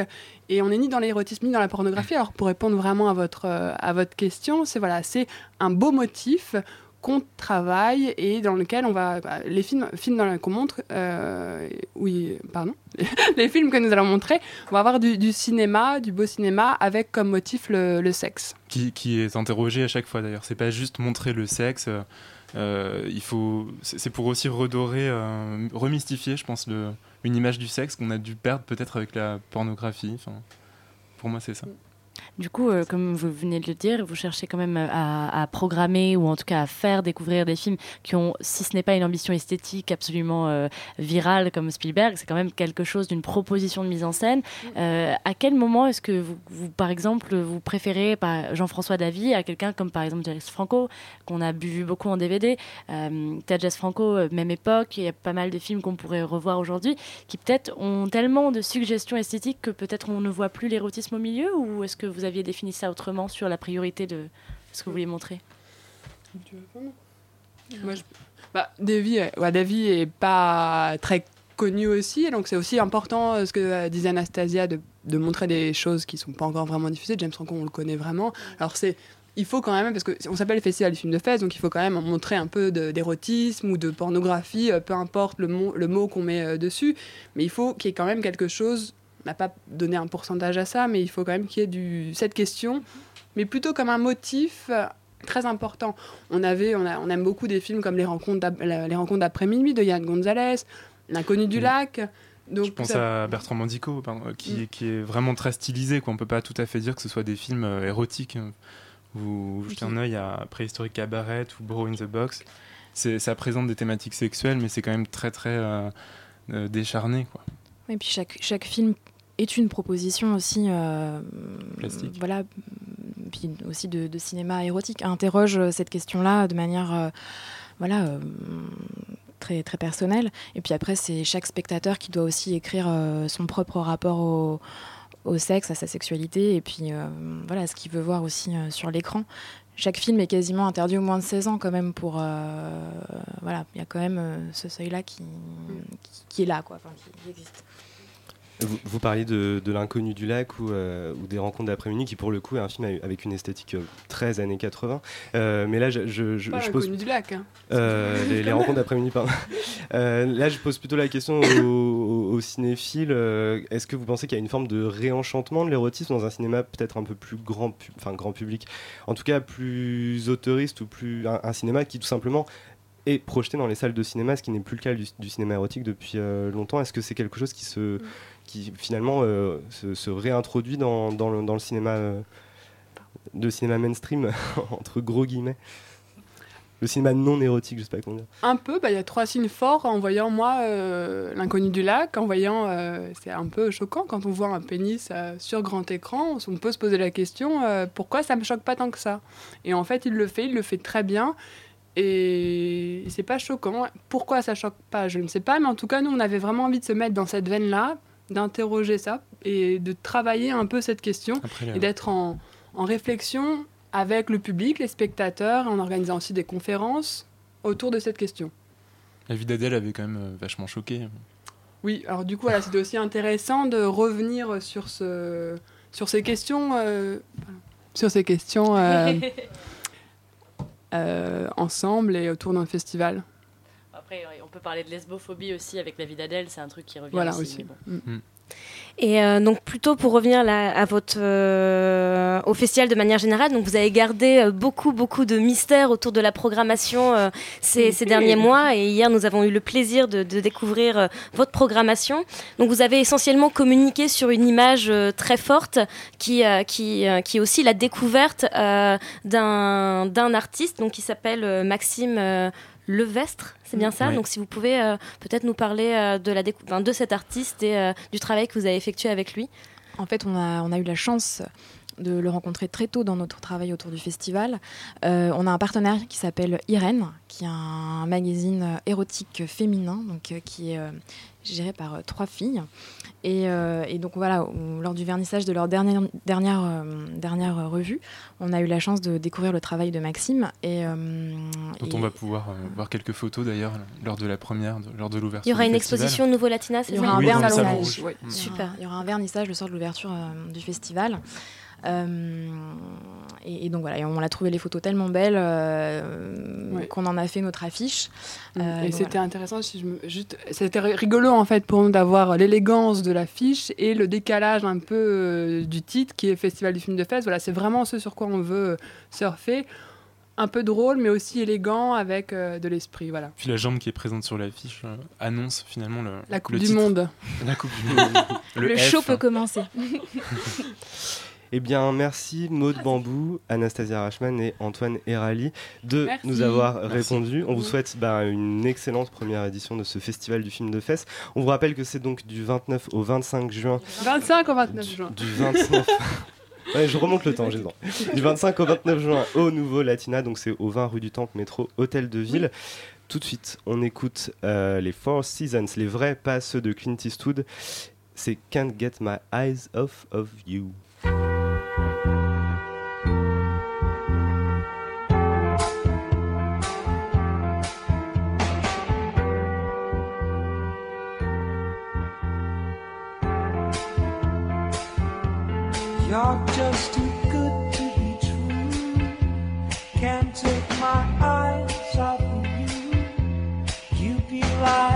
Et on n'est ni dans l'érotisme ni dans la pornographie. Alors pour répondre vraiment à votre, euh, à votre question, c'est voilà, c'est un beau motif qu'on travaille et dans lequel on va bah, les films films dans qu'on montre euh, oui pardon les films que nous allons montrer on va avoir du, cinéma du beau cinéma avec comme motif le, sexe qui, est interrogé à chaque fois d'ailleurs. C'est pas juste montrer le sexe. euh, il faut, c'est pour aussi redorer, euh, remystifier, je pense, une image du sexe qu'on a dû perdre peut-être avec la pornographie. Enfin, pour moi, c'est ça. Du coup, euh, comme vous venez de le dire, vous cherchez quand même à, à programmer ou en tout cas à faire découvrir des films qui ont, si ce n'est pas une ambition esthétique absolument euh, virale comme Spielberg, c'est quand même quelque chose d'une proposition de mise en scène. Euh, à quel moment est-ce que vous, vous, par exemple, vous préférez Jean-François Davy à quelqu'un comme par exemple James Franco, qu'on a vu beaucoup en DVD euh, Ted Jess Franco, euh, même époque, il y a pas mal de films qu'on pourrait revoir aujourd'hui qui peut-être ont tellement de suggestions esthétiques que peut-être on ne voit plus l'érotisme au milieu ou est-ce que vous aviez défini ça autrement sur la priorité de ce que vous vouliez montrer Moi, je- bah, Davy, ouais, est pas très connu aussi, donc c'est aussi important euh, ce que euh, disait Anastasia de, montrer des choses qui sont pas encore vraiment diffusées. James Franco, on le connaît vraiment. Alors c'est il faut quand même, parce qu'on s'appelle le festival du film de fesses, donc il faut quand même montrer un peu d'érotisme ou de pornographie, euh, peu importe le mot, qu'on met dessus, mais il faut qu'il y ait quand même quelque chose, n'a pas donné un pourcentage à ça, mais il faut quand même qu'il y ait du, cette question, mais plutôt comme un motif euh, très important. On, avait, on, a- on aime beaucoup des films comme Les Rencontres d'ap- Les Rencontres d'après minuit de Yann Gonzalez, L'inconnu du lac. Donc, Je pense ça- à Bertrand Mandico, pardon, euh, qui, Mm. qui est vraiment très stylisé. Quoi. On peut pas tout à fait dire que ce soit des films euh, érotiques. Vous jetez un œil à Préhistorique Cabaret ou Bro in the Box. C'est- Ça présente des thématiques sexuelles, mais c'est quand même très très euh, euh, décharné. Quoi. Et puis chaque, chaque film est une proposition aussi, euh, voilà, puis aussi de, de cinéma érotique. Interroge euh, cette question-là de manière, euh, voilà, euh, très très personnelle. Et puis après, c'est chaque spectateur qui doit aussi écrire son propre rapport au, au sexe, à sa sexualité, et puis voilà, ce qu'il veut voir aussi sur l'écran. Chaque film est quasiment interdit au moins de 16 ans quand même pour... voilà, il y a quand même ce seuil-là qui, qui, qui est là, quoi, qui existe. Vous, vous parliez de, de l'inconnu du lac ou, euh, ou des rencontres d'après-midi, qui pour le coup est un film avec une esthétique euh, très années 80. Euh, mais là, je, je, je, Pas je pose. L'inconnu du lac, hein. Euh, les, les rencontres d'après-midi, pardon. Là, je pose plutôt la question aux, aux- aux cinéphiles. Est-ce que vous pensez qu'il y a une forme de réenchantement de l'érotisme dans un cinéma peut-être un peu plus grand, enfin grand public, en tout cas plus autoriste ou plus un, un cinéma qui tout simplement est projeté dans les salles de cinéma, ce qui n'est plus le cas du, du cinéma érotique depuis euh, longtemps. Est-ce que c'est quelque chose qui se, qui finalement euh, se, réintroduit dans, le, dans le cinéma, euh, de cinéma mainstream entre gros guillemets, le cinéma non érotique, je sais pas comment. Un peu, bah, il y a trois signes forts en voyant, moi, euh, l'inconnu du lac, en voyant, euh, c'est un peu choquant quand on voit un pénis euh, sur grand écran, on peut se poser la question, euh, pourquoi ça me choque pas tant que ça? Et en fait, il le fait, il le fait très bien, Et c'est pas choquant. Pourquoi ça choque pas, je ne sais pas. Mais en tout cas, nous, on avait vraiment envie de se mettre dans cette veine-là, d'interroger ça et de travailler un peu cette question Après, et d'être en, en réflexion avec le public, les spectateurs, en organisant aussi des conférences autour de cette question. La vie d'Adèle avait quand même euh, vachement choqué. Oui, alors du coup, voilà, c'était aussi intéressant de revenir sur, ce, sur ces questions, euh, sur ces questions euh, euh, ensemble et autour d'un festival. Après, on peut parler de lesbophobie aussi avec la vie d'Adèle, c'est un truc qui revient Voilà aussi. aussi. mais bon. Mm. Et euh, donc plutôt pour revenir là, à votre euh, au festival de manière générale, donc vous avez gardé euh, beaucoup beaucoup de mystères autour de la programmation euh, ces, ces derniers mois et hier nous avons eu le plaisir de, de découvrir euh, votre programmation. Donc vous avez essentiellement communiqué sur une image euh, très forte qui euh, qui euh, qui est aussi la découverte euh, d'un d'un artiste donc qui s'appelle euh, Maxime euh, Levestre, c'est bien ça Ouais. Donc si vous pouvez euh, peut-être nous parler euh, de, la décou- enfin, de cet artiste et euh, du travail que vous avez effectué avec lui. En fait, on a, on a eu la chance de le rencontrer très tôt dans notre travail autour du festival. Euh, on a un partenaire qui s'appelle Irène, qui est un magazine érotique féminin, donc euh, qui est euh, géré par euh, trois filles. Et, euh, et donc voilà, lors du vernissage de leur dernière, dernière, euh, dernière revue, on a eu la chance de découvrir le travail de Maxime. Et, euh, Dont et- on va pouvoir euh, voir quelques photos d'ailleurs lors de la première, de- lors de l'ouverture. Il y aura une festival. exposition Nouveau Latina, c'est Il y ça aura un vernissage. Mm. Super. Il y aura un vernissage le soir de l'ouverture euh, du festival. Euh, et, et donc voilà, et on a trouvé les photos tellement belles euh, Ouais. qu'on en a fait notre affiche. Euh, et c'était voilà. intéressant, si je me- juste, c'était ri- rigolo en fait pour nous d'avoir l'élégance de l'affiche et le décalage un peu euh, du titre qui est Festival du film de fête. Voilà, c'est vraiment ce sur quoi on veut surfer. Un peu drôle, mais aussi élégant avec euh, de l'esprit. Voilà. Puis la jambe qui est présente sur l'affiche euh, annonce finalement le, La Coupe le du titre. Monde. La Coupe du Monde. Le, show peut commencer. Eh bien, merci Maud Bambou, Anastasia Rachman et Antoine Herali de Merci. nous avoir Merci. répondu. On vous souhaite bah, une excellente première édition de ce festival du film de fesses. On vous rappelle que c'est donc du 29 au 25 juin. 25 au 29 juin. Du 29. Ouais, je remonte le temps, j'ai le temps. Du 25 au 29 juin au Nouveau Latina, donc c'est au 20 rue du Temple, métro Hôtel de Ville. Tout de suite, on écoute euh, les Four Seasons, les vrais, pas ceux de Clint Eastwood. C'est Can't Get My Eyes Off of You. My eyes off of you. You be like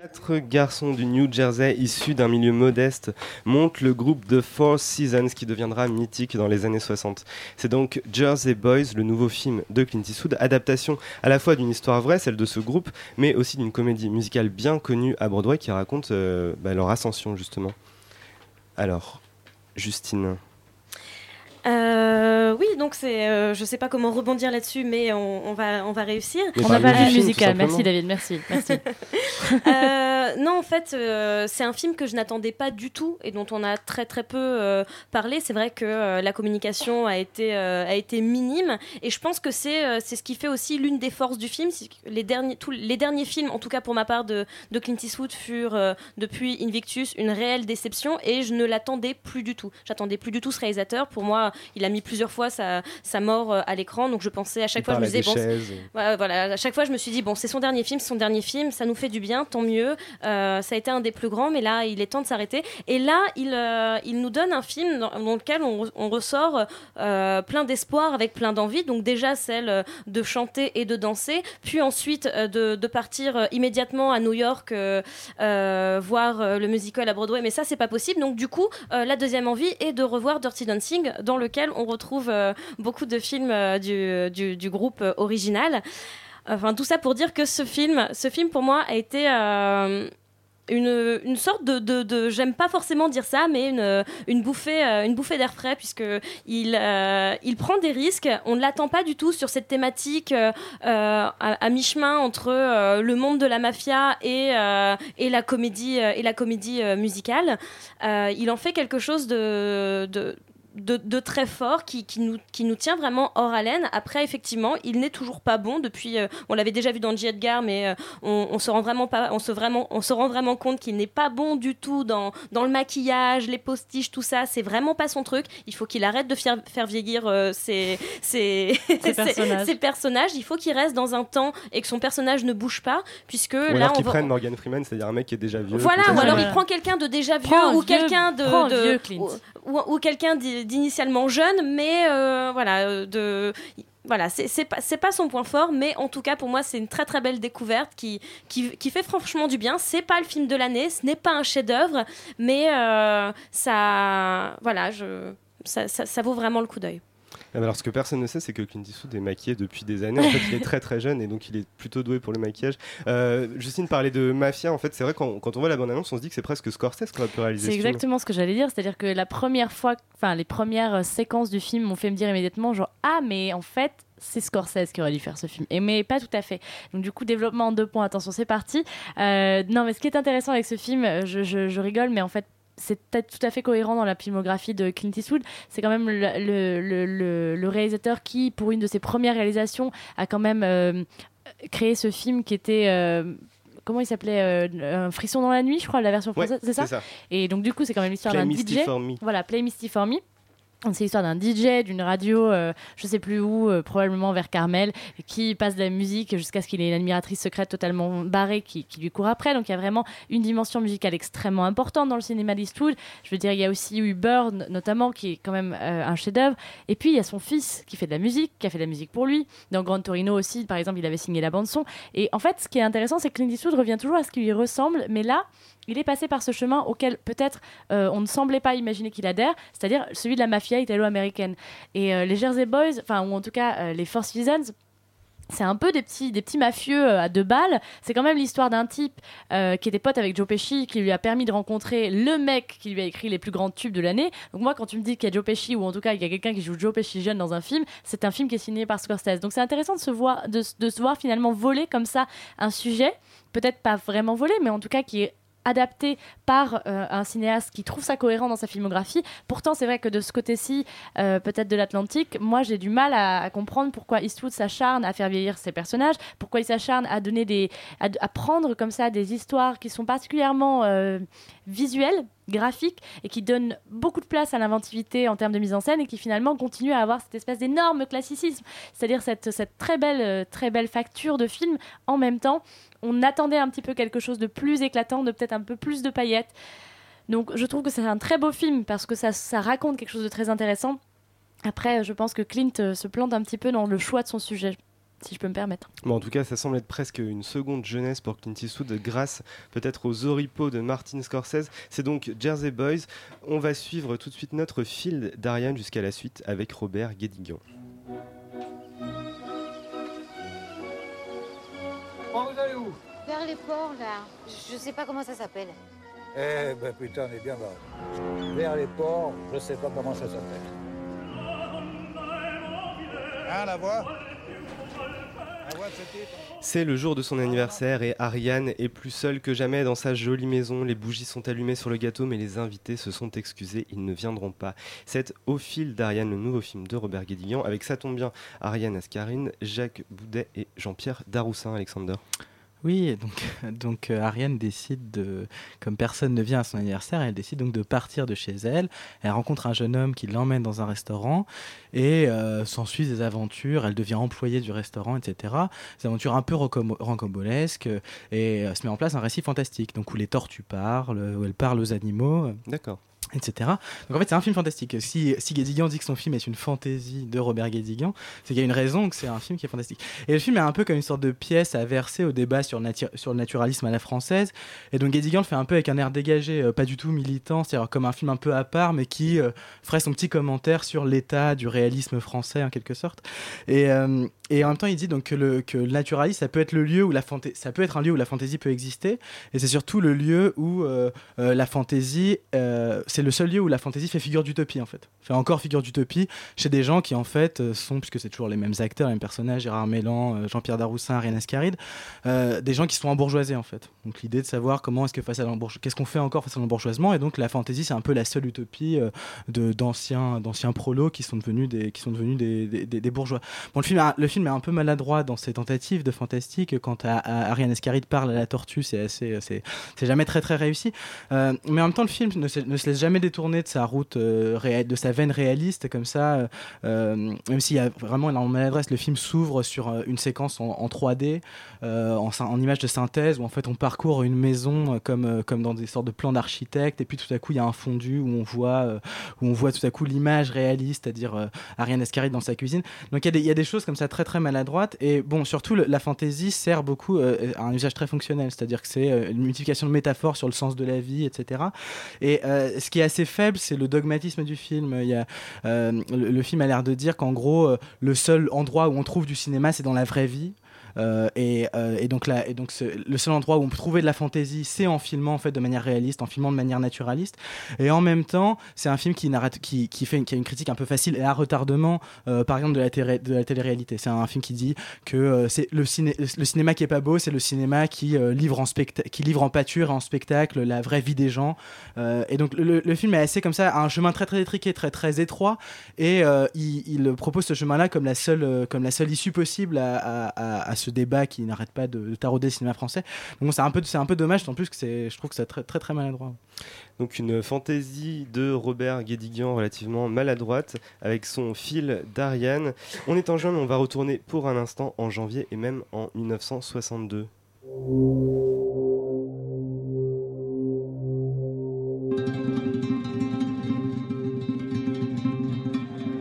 Quatre garçons du New Jersey issus d'un milieu modeste montent le groupe The Four Seasons qui deviendra mythique dans les années 60. C'est donc Jersey Boys, le nouveau film de Clint Eastwood, adaptation à la fois d'une histoire vraie, celle de ce groupe, mais aussi d'une comédie musicale bien connue à Broadway qui raconte euh, bah, leur ascension justement. Alors, Justine. Euh, oui, donc c'est, euh, je sais pas comment rebondir là-dessus, mais on, on va, on va réussir. On n'a pas vu le musical. Merci David, merci. merci. Euh, non, en fait, euh, c'est un film que je n'attendais pas du tout et dont on a très très peu euh, parlé. C'est vrai que euh, la communication a été, euh, a été minime et je pense que c'est euh, c'est ce qui fait aussi l'une des forces du film. C'est que Les derniers, tous les derniers films, en tout cas pour ma part, de, de Clint Eastwood furent euh, depuis Invictus une réelle déception et je ne l'attendais plus du tout. J'attendais plus du tout ce réalisateur. Pour moi, il a mis plusieurs fois sa, sa mort euh, à l'écran, donc je pensais à chaque Il fois, je me disais bon. Ouais, voilà, à chaque fois, je me suis dit, bon, c'est son dernier film, c'est son dernier film, ça nous fait du bien, tant mieux. Euh, ça a été un des plus grands, mais là, il est temps de s'arrêter. Et là, il, euh, il nous donne un film dans, dans lequel on, on ressort euh, plein d'espoir, avec plein d'envie. Donc, déjà, celle de chanter et de danser, puis ensuite de, de partir immédiatement à New York voir le musical à Broadway. Mais ça, c'est pas possible. Donc, du coup, la deuxième envie est de revoir Dirty Dancing, dans lequel on retrouve euh, beaucoup de films euh, du, du, groupe euh, original. Enfin, tout ça pour dire que ce film, ce film pour moi a été une, une sorte de, de, j'aime pas forcément dire ça, mais une, une bouffée, une bouffée d'air frais puisque il, il prend des risques. On ne l'attend pas du tout sur cette thématique à, à mi-chemin entre le monde de la mafia et, et la comédie et la comédie musicale. Il en fait quelque chose de, de de, de très fort qui, qui, nous, qui nous tient vraiment hors haleine. Après, effectivement, il n'est toujours pas bon depuis. euh, on l'avait déjà vu dans J. Edgar, mais euh, on, on se rend vraiment pas, on se vraiment, on se rend vraiment compte qu'il n'est pas bon du tout dans, dans le maquillage, les postiches, tout ça. C'est vraiment pas son truc. Il faut qu'il arrête de faire, faire vieillir euh, ses, ses, ses- personnages. ses personnages. Il faut qu'il reste dans un temps et que son personnage ne bouge pas, puisque Ou là, alors on va- prennent Morgan Freeman, c'est-à-dire un mec qui est déjà vieux. voilà, ou alors il prend quelqu'un de déjà vieux ou vieux- quelqu'un de, vieux ou, ou- ou quelqu'un d'initialement jeune, mais euh, voilà, euh, de voilà, c'est pas pas son point fort, mais en tout cas pour moi c'est une très très belle découverte qui qui, qui fait franchement du bien. C'est pas le film de l'année, ce n'est pas un chef-d'œuvre, mais euh, ça voilà, je ça, ça, ça vaut vraiment le coup d'œil. Ah, Alors, ce que personne ne sait, c'est que Clint Eastwood est maquillé depuis des années. En fait, il est très très jeune et donc il est plutôt doué pour le maquillage. Euh, Justine parlait de Mafia. En fait, c'est vrai, quand, quand on voit la bande-annonce, on se dit que c'est presque Scorsese qui aurait pu réaliser C'est ce film. exactement ce que j'allais dire, c'est-à-dire que la première fois, enfin les premières euh, séquences du film m'ont fait me dire immédiatement genre ah mais en fait c'est Scorsese qui aurait dû faire ce film. Et mais pas tout à fait. Donc du coup développement en deux points. Attention c'est parti. Euh, non mais ce qui est intéressant avec ce film, je, je- je rigole mais en fait c'est peut-être tout à fait cohérent dans la filmographie de Clint Eastwood. C'est quand même le, le- le- le- le réalisateur qui, pour une de ses premières réalisations, a quand même euh, créé ce film qui était euh, comment il s'appelait euh, Un frisson dans la nuit, je crois, la version Ouais, française, c'est ça, ça. Et donc du coup, c'est quand même l'histoire Play d'un Misty DJ. for Me. Voilà, Play Misty for Me. C'est l'histoire d'un DJ d'une radio, euh, je sais plus où, euh, probablement vers Carmel, qui passe de la musique jusqu'à ce qu'il ait une admiratrice secrète totalement barrée qui, qui lui court après. Donc il y a vraiment une dimension musicale extrêmement importante dans le cinéma d'Eastwood. Je veux dire, il y a aussi Uber notamment qui est quand même euh, un chef-d'œuvre. Et puis il y a son fils qui fait de la musique, qui a fait de la musique pour lui. Dans Grand Torino aussi, par exemple, il avait signé la bande son. Et en fait, ce qui est intéressant, c'est que Clint Eastwood revient toujours à ce qui lui ressemble, mais là, il est passé par ce chemin auquel peut-être euh, on ne semblait pas imaginer qu'il adhère, c'est-à-dire celui de la mafia italo-américaine. Et euh, les Jersey Boys, enfin ou en tout cas euh, les Four Seasons, c'est un peu des petits, des petits mafieux à deux balles. C'est quand même l'histoire d'un type euh, qui était pote avec Joe Pesci, qui lui a permis de rencontrer le mec qui lui a écrit les plus grands tubes de l'année. Donc moi, quand tu me dis qu'il y a Joe Pesci, ou en tout cas il y a quelqu'un qui joue Joe Pesci jeune dans un film, c'est un film qui est signé par Scorsese. Donc c'est intéressant de se, voir, de, de se voir finalement voler comme ça un sujet, peut-être pas vraiment volé, mais en tout cas qui est adapté par euh, un cinéaste qui trouve ça cohérent dans sa filmographie. Pourtant, c'est vrai que de ce côté-ci, euh, peut-être de l'Atlantique, moi j'ai du mal à, comprendre pourquoi Eastwood s'acharne à faire vieillir ses personnages, pourquoi il s'acharne à donner des, à, à prendre comme ça des histoires qui sont particulièrement euh, visuelles graphiques et qui donnent beaucoup de place à l'inventivité en termes de mise en scène et qui finalement continuent à avoir cette espèce d'énorme classicisme, c'est-à-dire cette, très belle euh, très belle facture de film en même temps. On attendait un petit peu quelque chose de plus éclatant, de peut-être un peu plus de paillettes. Donc je trouve que c'est un très beau film parce que ça, ça raconte quelque chose de très intéressant. Après, je pense que Clint euh, se plante un petit peu dans le choix de son sujet. Si je peux me permettre. Bon, en tout cas, ça semble être presque une seconde jeunesse pour Clint Eastwood grâce peut-être aux oripeaux de Martin Scorsese. C'est donc Jersey Boys. On va suivre tout de suite notre fil d'Ariane jusqu'à la suite avec Robert Guédiguian. Bon, vous allez où? Vers les ports, là. Je sais pas comment ça s'appelle. Eh ben putain, on est bien barré. Vers les ports, je sais pas comment ça s'appelle. Hein, la voix? C'est le jour de son anniversaire et Ariane est plus seule que jamais dans sa jolie maison. Les bougies sont allumées sur le gâteau, mais les invités se sont excusés, ils ne viendront pas. C'est Au fil d'Ariane, le nouveau film de Robert Guédiguian, avec ça tombe bien Ariane Ascarine, Jacques Boudet et Jean-Pierre Daroussin, Alexander. Oui, donc, donc euh, Ariane décide de, comme personne ne vient à son anniversaire, elle décide donc de partir de chez elle. Elle rencontre un jeune homme qui l'emmène dans un restaurant et euh, s'ensuit des aventures. Elle devient employée du restaurant, etc. Des aventures un peu rocambolesques euh, et se met en place un récit fantastique, donc où les tortues parlent, où elle parle aux animaux. D'accord. Etc. Donc en fait, c'est un film fantastique. Si, si Guédiguian dit que son film est une fantaisie de Robert Guédiguian, c'est qu'il y a une raison que c'est un film qui est fantastique. Et le film est un peu comme une sorte de pièce à verser au débat sur, sur le naturalisme à la française. Et donc Guédiguian le fait un peu avec un air dégagé, euh, pas du tout militant, c'est-à-dire comme un film un peu à part, mais qui euh, ferait son petit commentaire sur l'état du réalisme français en quelque sorte. Et, euh, et en même temps, il dit donc que le, que le naturalisme, ça peut être le lieu où la ça peut être un lieu où la fantaisie peut exister, et c'est surtout le lieu où euh, euh, la fantaisie, euh, c'est le seul lieu où la fantaisie fait figure d'utopie en fait, fait encore figure d'utopie chez des gens qui en fait sont, puisque c'est toujours les mêmes acteurs, les mêmes personnages, Gérard Mélan, Jean-Pierre Daroussin, Ariane Ascaride, des gens qui sont embourgeoisés en fait. Donc l'idée de savoir comment est-ce que face à qu'est-ce qu'on fait encore face à l'embourgeoisement, et donc la fantaisie c'est un peu la seule utopie de d'anciens d'anciens prolos qui sont devenus des qui sont devenus des, des, bourgeois. Bon le film est un peu maladroit dans ses tentatives de fantastique. Quant à, à Ariane Ascaride parle à la tortue, c'est assez c'est jamais très très réussi. Euh, mais en même temps le film ne se, laisse jamais détourner de sa route euh, réelle, de sa veine réaliste comme ça. euh, même s'il y a vraiment de maladresse, le film s'ouvre sur une séquence en, en 3D, euh, en, en image de synthèse, où en fait on parcourt une maison comme, comme dans des sortes de plans d'architecte, et puis tout à coup il y a un fondu où on voit, où on voit tout à coup l'image réaliste, c'est-à-dire Ariane Ascaride dans sa cuisine. Donc il y a des choses comme ça très très maladroites, et bon, surtout la fantaisie sert beaucoup euh, à un usage très fonctionnel, c'est-à-dire que c'est euh, une multiplication de métaphores sur le sens de la vie, etc. Et euh, ce qui est assez faible, c'est le dogmatisme du film. Il y a, le, film a l'air de dire qu'en gros, le seul endroit où on trouve du cinéma, c'est dans la vraie vie. Euh, et, euh, et donc, le seul endroit où on peut trouver de la fantaisie, c'est en filmant en fait de manière réaliste, en filmant de manière naturaliste. Et en même temps, c'est un film qui, fait qui a une critique un peu facile et à retardement, euh, par exemple de la, télé- télé-réalité. C'est un film qui dit que c'est le, ciné- le cinéma qui est pas beau, c'est le cinéma qui livre en qui livre en pâture, et en spectacle, la vraie vie des gens. Et donc le, film est assez comme ça, un chemin très très étriqué, très très étroit, et il, propose ce chemin-là comme la seule comme la seule issue possible à, à- à- à ce débat qui n'arrête pas de, de tarauder le cinéma français. Donc bon, c'est un peu c'est un peu dommage, en plus que c'est je trouve que c'est très très très maladroit. Donc une fantaisie de Robert Guédiguian relativement maladroite avec son fil d'Ariane. On est en juin mais on va retourner pour un instant en janvier et même en 1962.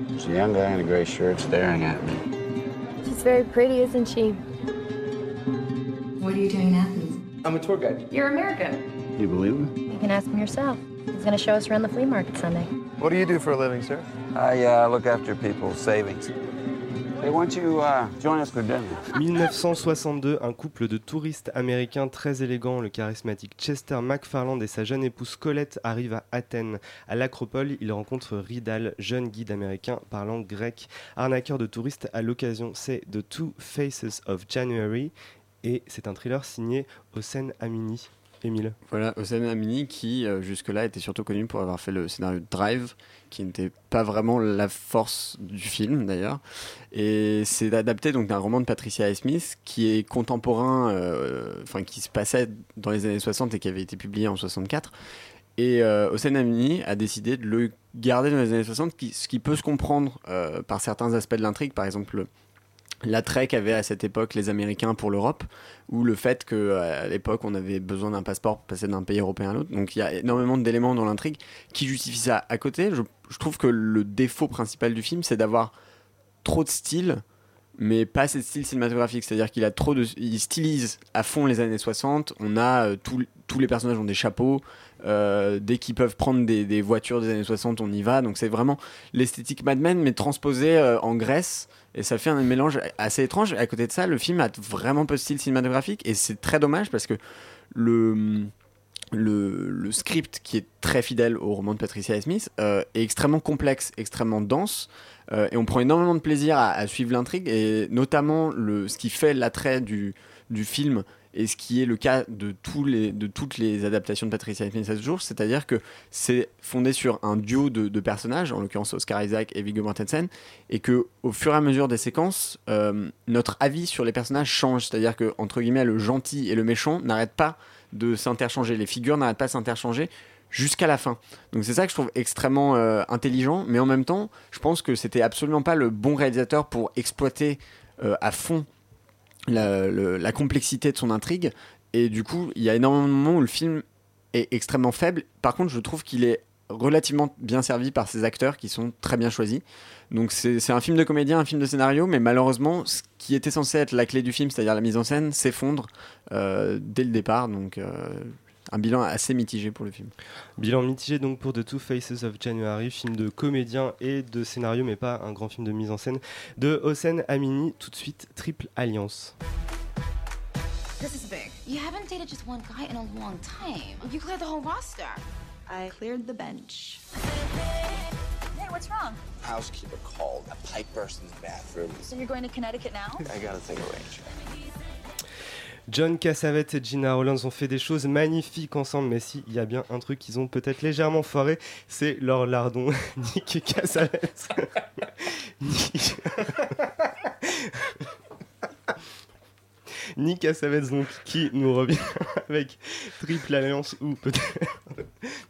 There's a young guy in a gray shirt staring at me. She's very pretty, isn't she? What are you doing in Athens? I'm a tour guide. You're American. You believe me? You can ask him yourself. He's going to show us around the flea market Sunday. What do you do for a living, sir? I uh, look after people's savings. Hey, why don't you uh, join us for dinner? 1962, un couple de touristes américains très élégants, le charismatique Chester MacFarland et sa jeune épouse Colette arrivent à Athènes. À l'Acropole, ils rencontrent Ridal, jeune guide américain parlant grec. Arnaqueur de touristes à l'occasion, c'est The Two Faces of January et c'est un thriller signé Hossein Amini. Émile. Voilà, Hossein Amini qui euh, jusque-là était surtout connu pour avoir fait le scénario Drive, qui n'était pas vraiment la force du film d'ailleurs. Et c'est adapté donc d'un roman de Patricia Highsmith qui est contemporain, euh, enfin qui se passait dans les années 60 et qui avait été publié en 64. Et euh, Amini a décidé de le garder dans les années 60, qui- ce qui peut se comprendre euh, par certains aspects de l'intrigue, par exemple l'attrait qu'avaient à cette époque les Américains pour l'Europe, ou le fait qu'à l'époque on avait besoin d'un passeport pour passer d'un pays européen à l'autre. Donc il y a énormément d'éléments dans l'intrigue qui justifient ça. À côté, je, trouve que le défaut principal du film, c'est d'avoir trop de style mais pas ce style cinématographique. C'est-à-dire qu'il a trop de, il stylise à fond les années 60. On a euh, tous les personnages ont des chapeaux. Euh, dès qu'ils peuvent prendre des, voitures des années 60, on y va. Donc c'est vraiment l'esthétique Mad Men, mais transposée euh, en Grèce. Et ça fait un mélange assez étrange. À côté de ça, le film a vraiment peu de style cinématographique. Et c'est très dommage parce que le, le, le script, qui est très fidèle au roman de Patricia Smith, euh, est extrêmement complexe, extrêmement dense. euh, et on prend énormément de plaisir à, à suivre l'intrigue. Et notamment, le, ce qui fait l'attrait du, du film et ce qui est le cas de, tous les, de toutes les adaptations de Patricia Smith à ce jour, c'est-à-dire que c'est fondé sur un duo de, personnages, en l'occurrence Oscar Isaac et Viggo Mortensen, et que au fur et à mesure des séquences, euh, notre avis sur les personnages change, c'est-à-dire que entre guillemets le gentil et le méchant n'arrêtent pas de s'interchanger, les figures n'arrêtent pas de s'interchanger jusqu'à la fin. Donc c'est ça que je trouve extrêmement euh, intelligent, mais en même temps, je pense que c'était absolument pas le bon réalisateur pour exploiter euh, à fond la, le- la complexité de son intrigue. Et du coup, il y a énormément de moments où le film est extrêmement faible. Par contre, je trouve qu'il est relativement bien servi par ses acteurs qui sont très bien choisis. Donc c'est c'est un film de comédien, un film de scénario, mais malheureusement, ce qui était censé être la clé du film, c'est-à-dire la mise en scène, s'effondre euh, dès le départ. Donc euh, un bilan assez mitigé pour le film. Bilan mitigé donc pour The Two Faces of January, film de comédien et de scénario, mais pas un grand film de mise en scène, de Hossein Amini. Tout de suite, Triple Alliance. This is big. You haven't dated just one guy in a long time. You cleared the whole roster. I cleared the bench. Hey, what's wrong? Housekeeper called. A pipe burst in the bathroom. So you're going to Connecticut now? I got a thing arranged. John Cassavetes et Gina Rollins ont fait des choses magnifiques ensemble, mais si, il y a bien un truc qu'ils ont peut-être légèrement foiré, c'est leur lardon. Nick Cassavetes. Nick... Nick donc, qui nous revient avec Triple Alliance, ou peut-être...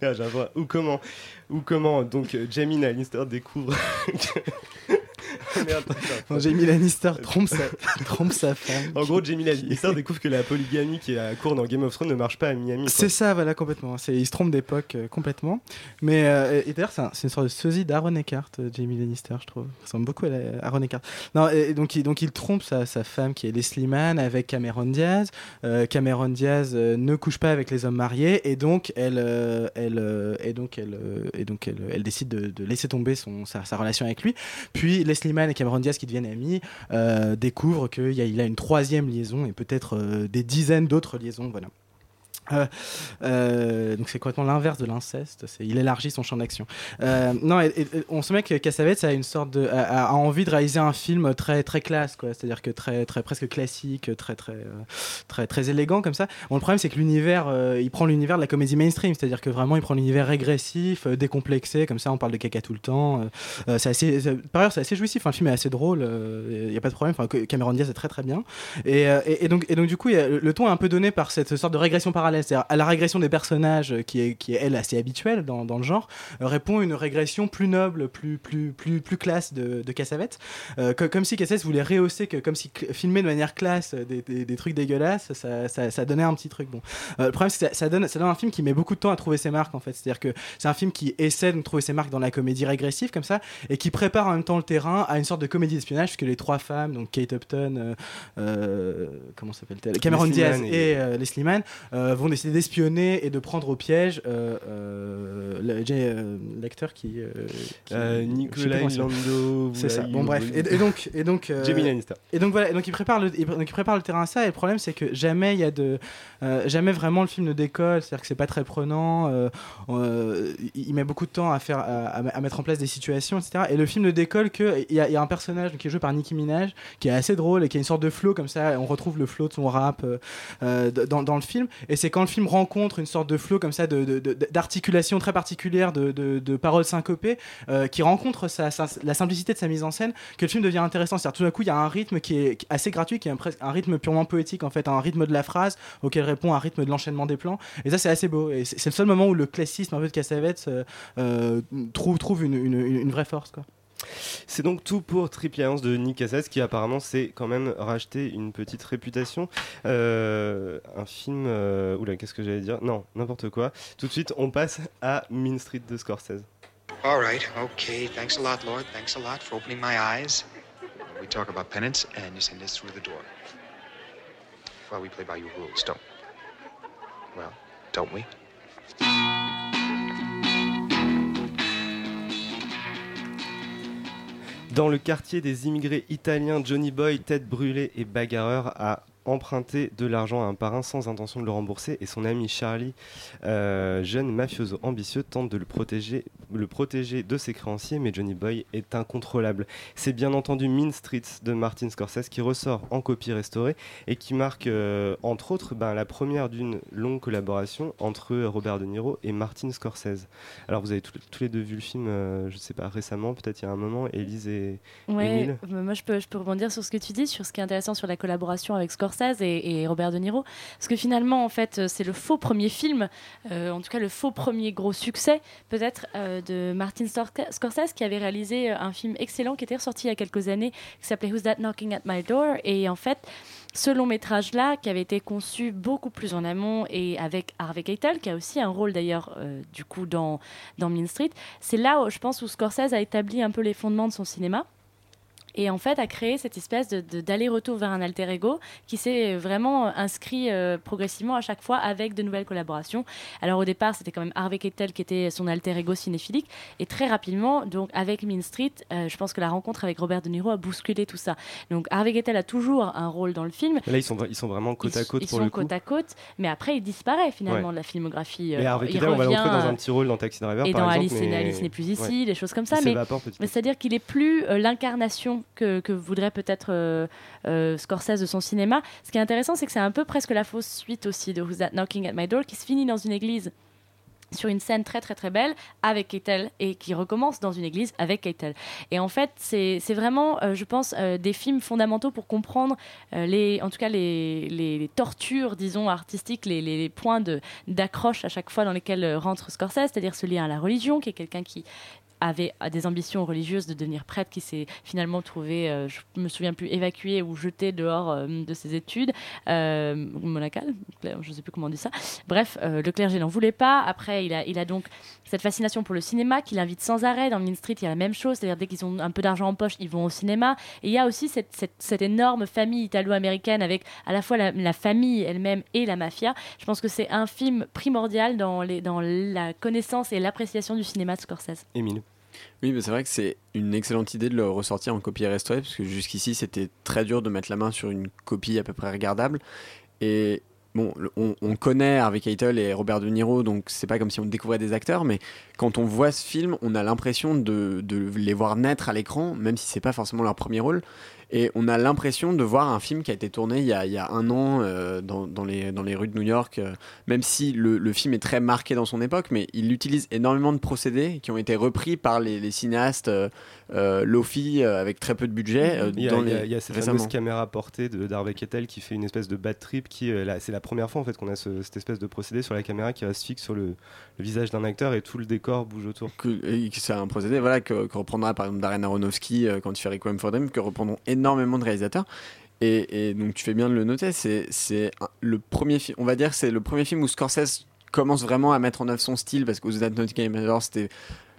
Ah, ou comment, ou comment, donc, Jamie Lannister découvre... que-. Quand Jamie Lannister trompe sa, trompe sa femme. En gros, Jamie Lannister découvre que la polygamie qui est à court dans Game of Thrones ne marche pas à Miami. C'est ça, voilà, complètement. Il se trompe d'époque euh, complètement. Mais euh, et d'ailleurs, c'est, un- c'est une sorte de sosie d'Aaron Eckhart, euh, Jamie Lannister, je trouve. Il ressemble beaucoup à, la- à Aaron Eckhart. Non, et, donc, il, donc il trompe sa, sa femme qui est Leslie Mann avec Cameron Diaz. Euh, Cameron Diaz ne couche pas avec les hommes mariés et donc elle, elle, et donc elle, et donc elle, elle décide de, de laisser tomber son, sa, sa relation avec lui. Puis Leslie Mann et Cameron Diaz qui deviennent amis euh, découvrent qu'il a une troisième liaison et peut-être euh, des dizaines d'autres liaisons. Voilà. Euh, euh, donc c'est complètement l'inverse de l'inceste. C'est il élargit son champ d'action. Euh, non, on se met que Cassavetes a envie de réaliser un film très très classe quoi. C'est-à-dire que très très presque classique, très très très très élégant comme ça. Le problème c'est que l'univers, il prend l'univers de la comédie mainstream, c'est-à-dire que vraiment il prend l'univers régressif, décomplexé comme ça. On parle de caca tout le temps. par ailleurs c'est assez jouissif. Enfin, le film est assez drôle. Il n'y a pas de problème. Enfin, Cameron Diaz est très très bien. Et, donc du coup le ton est un peu donné par cette sorte de régression parallèle, c'est-à-dire à la régression des personnages euh, qui est qui est elle assez habituelle dans, dans le genre euh, répond une régression plus noble, plus plus plus plus classe de, de Cassavetes, Euh, co- comme si Cassavetes voulait rehausser que comme si filmer de manière classe des, des, des trucs dégueulasses, ça, ça, ça donnait un petit truc bon. Euh, le problème c'est que ça, ça donne ça donne un film qui met beaucoup de temps à trouver ses marques en fait, c'est-à-dire que c'est un film qui essaie de trouver ses marques dans la comédie régressive comme ça et qui prépare en même temps le terrain à une sorte de comédie d'espionnage puisque les trois femmes donc Kate Upton, euh, comment s'appelle-t-elle, Cameron Leslie Diaz et, et- Leslie Mann euh, vont décider d'espionner et de prendre au piège euh, euh, euh, l'acteur qui, qui- Nicolas. Lando, c'est ça. bon bref. et, et donc et donc et donc voilà. Et donc il prépare le il, donc il prépare le terrain à ça. Et le problème c'est que jamais il y a de jamais vraiment le film ne décolle. C'est à dire que c'est pas très prenant. Il met beaucoup de temps à faire à, mettre en place des situations etc et le film ne décolle que il y, a- il y a un personnage qui est joué par Nicki Minaj qui est assez drôle et qui a une sorte de flow comme ça. On retrouve le flow de son rap euh, dans, dans le film. Et c'est quand le film rencontre une sorte de flow comme ça d'articulation très particulière de, paroles syncopées euh, qui rencontre la simplicité de sa mise en scène que le film devient intéressant. C'est-à-dire tout d'un coup il y a un rythme qui est assez gratuit qui est un, un rythme purement poétique en fait un rythme de la phrase auquel répond un rythme de l'enchaînement des plans. Et ça c'est assez beau. Et c'est le seul moment où le classisme un peu de Cassavetes euh, euh, trouve, une- une vraie force quoi. C'est donc tout pour Triple Alliance de Nick Cassavetes qui apparemment s'est quand même racheté une petite réputation. Euh, un film... euh, Oula, qu'est-ce que j'allais dire? Non, n'importe quoi. Tout de suite, on passe à Mean Street de Scorsese. All right, okay. Thanks a lot, Lord. Thanks a lot for opening my eyes. We talk about penance, and you send us through the door. Well, we play by your rules, don't Well, don't we? Dans le quartier des immigrés italiens, Johnny Boy, tête brûlée et bagarreur, a emprunté de l'argent à un parrain sans intention de le rembourser et son ami Charlie, euh, jeune mafioso ambitieux, tente de le protéger, le protéger de ses créanciers, mais Johnny Boy est incontrôlable. C'est bien entendu Mean Street de Martin Scorsese qui ressort en copie restaurée et qui marque euh, entre autres ben, la première d'une longue collaboration entre Robert De Niro et Martin Scorsese. Alors vous avez tous tous les deux vu le film, euh, je ne sais pas, récemment, peut-être il y a un moment, Élise et Ouais, Émile? euh, moi je peux, je peux rebondir sur ce que tu dis, sur ce qui est intéressant sur la collaboration avec Scorsese et, et Robert De Niro. Parce que finalement, en fait, euh, c'est le faux premier film, euh, en tout cas le faux premier gros succès, peut-être, euh, de Martin Scorsese, qui avait réalisé un film excellent qui était ressorti il y a quelques années, qui s'appelait Who's That Knocking at My Door? Et en fait, ce long métrage-là, qui avait été conçu beaucoup plus en amont et avec Harvey Keitel, qui a aussi un rôle d'ailleurs du coup dans, dans Mean Street, c'est là où je pense où Scorsese a établi un peu les fondements de son cinéma et en fait a créé cette espèce de- de- d'aller-retour vers un alter ego qui s'est vraiment inscrit euh, progressivement à chaque fois avec de nouvelles collaborations. Alors au départ c'était quand même Harvey Keitel qui était son alter ego cinéphilique et très rapidement donc avec Mean Street euh, je pense que la rencontre avec Robert De Niro a bousculé tout ça. Donc Harvey Keitel a toujours un rôle dans le film. Là, ils sont, ils sont vraiment côte à côte ils pour sont le coup. côte à côte, mais après il disparaît finalement Ouais. de la filmographie. Et Euh, Harvey il Keitel, on va l'entrer dans un euh, petit rôle dans Taxi Driver, et par dans exemple, Alice, mais- Alice n'est plus ici, Ouais. des choses comme ça. Il Mais, mais c'est-à-dire qu'il est plus euh, que, voudrait peut-être euh, euh, Scorsese de son cinéma. Ce qui est intéressant, c'est que c'est un peu presque la fausse suite aussi de Who's That Knocking at My Door, qui se finit dans une église sur une scène très très très belle avec Keitel et qui recommence dans une église avec Keitel. Et en fait, c'est vraiment, euh, je pense, des films fondamentaux pour comprendre les, en tout cas les, les- tortures, disons, artistiques, les, les- points d'accroche à chaque fois dans lesquels rentre Scorsese, c'est-à-dire ce lien à la religion, qui est quelqu'un qui avait des ambitions religieuses de devenir prêtre, qui s'est finalement trouvé, euh, je me souviens plus, évacué ou jeté dehors euh, de ses études, euh, monacales, je ne sais plus comment on dit ça. Bref, euh, le clergé n'en voulait pas. Après, il a, il a donc cette fascination pour le cinéma qu'il invite sans arrêt. Dans Mean Street, il y a la même chose, c'est-à-dire dès qu'ils ont un peu d'argent en poche, ils vont au cinéma. Et il y a aussi cette, cette- énorme famille italo-américaine avec à la fois la, la famille elle-même et la mafia. Je pense que c'est un film primordial dans, les, dans la connaissance et l'appréciation du cinéma de Scorsese. Émile. Oui, mais c'est vrai que c'est une excellente idée de le ressortir en copie restaurée, parce que jusqu'ici, c'était très dur de mettre la main sur une copie à peu près regardable. Et bon, on connaît Harvey Keitel et Robert De Niro, donc c'est pas comme si on découvrait des acteurs, mais quand on voit ce film, on a l'impression de, de les voir naître à l'écran, même si c'est pas forcément leur premier rôle. Et on a l'impression de voir un film qui a été tourné il y a, il y a un an euh, dans, dans les, dans les rues de New York, euh, même si le, le film est très marqué dans son époque, mais il utilise énormément de procédés qui ont été repris par les, les cinéastes euh, euh, Lofi avec très peu de budget Il y a, dans il y a- les- il y a cette fameuse caméra portée de d'Harvey Keitel qui fait une espèce de bad trip qui c'est la première fois en fait qu'on a ce- cette espèce de procédé sur la caméra qui reste fixe sur le, le visage d'un acteur et tout le décor bouge autour. c'est un procédé voilà, que, que reprendra par exemple Darren Aronofsky quand il fait Requiem for Dream, que reprendront énormément de réalisateurs. Et, donc tu fais bien de le noter, c'est le premier film, on va dire, c'est le premier film où Scorsese commence vraiment à mettre en œuvre son style parce que That Not Game c'était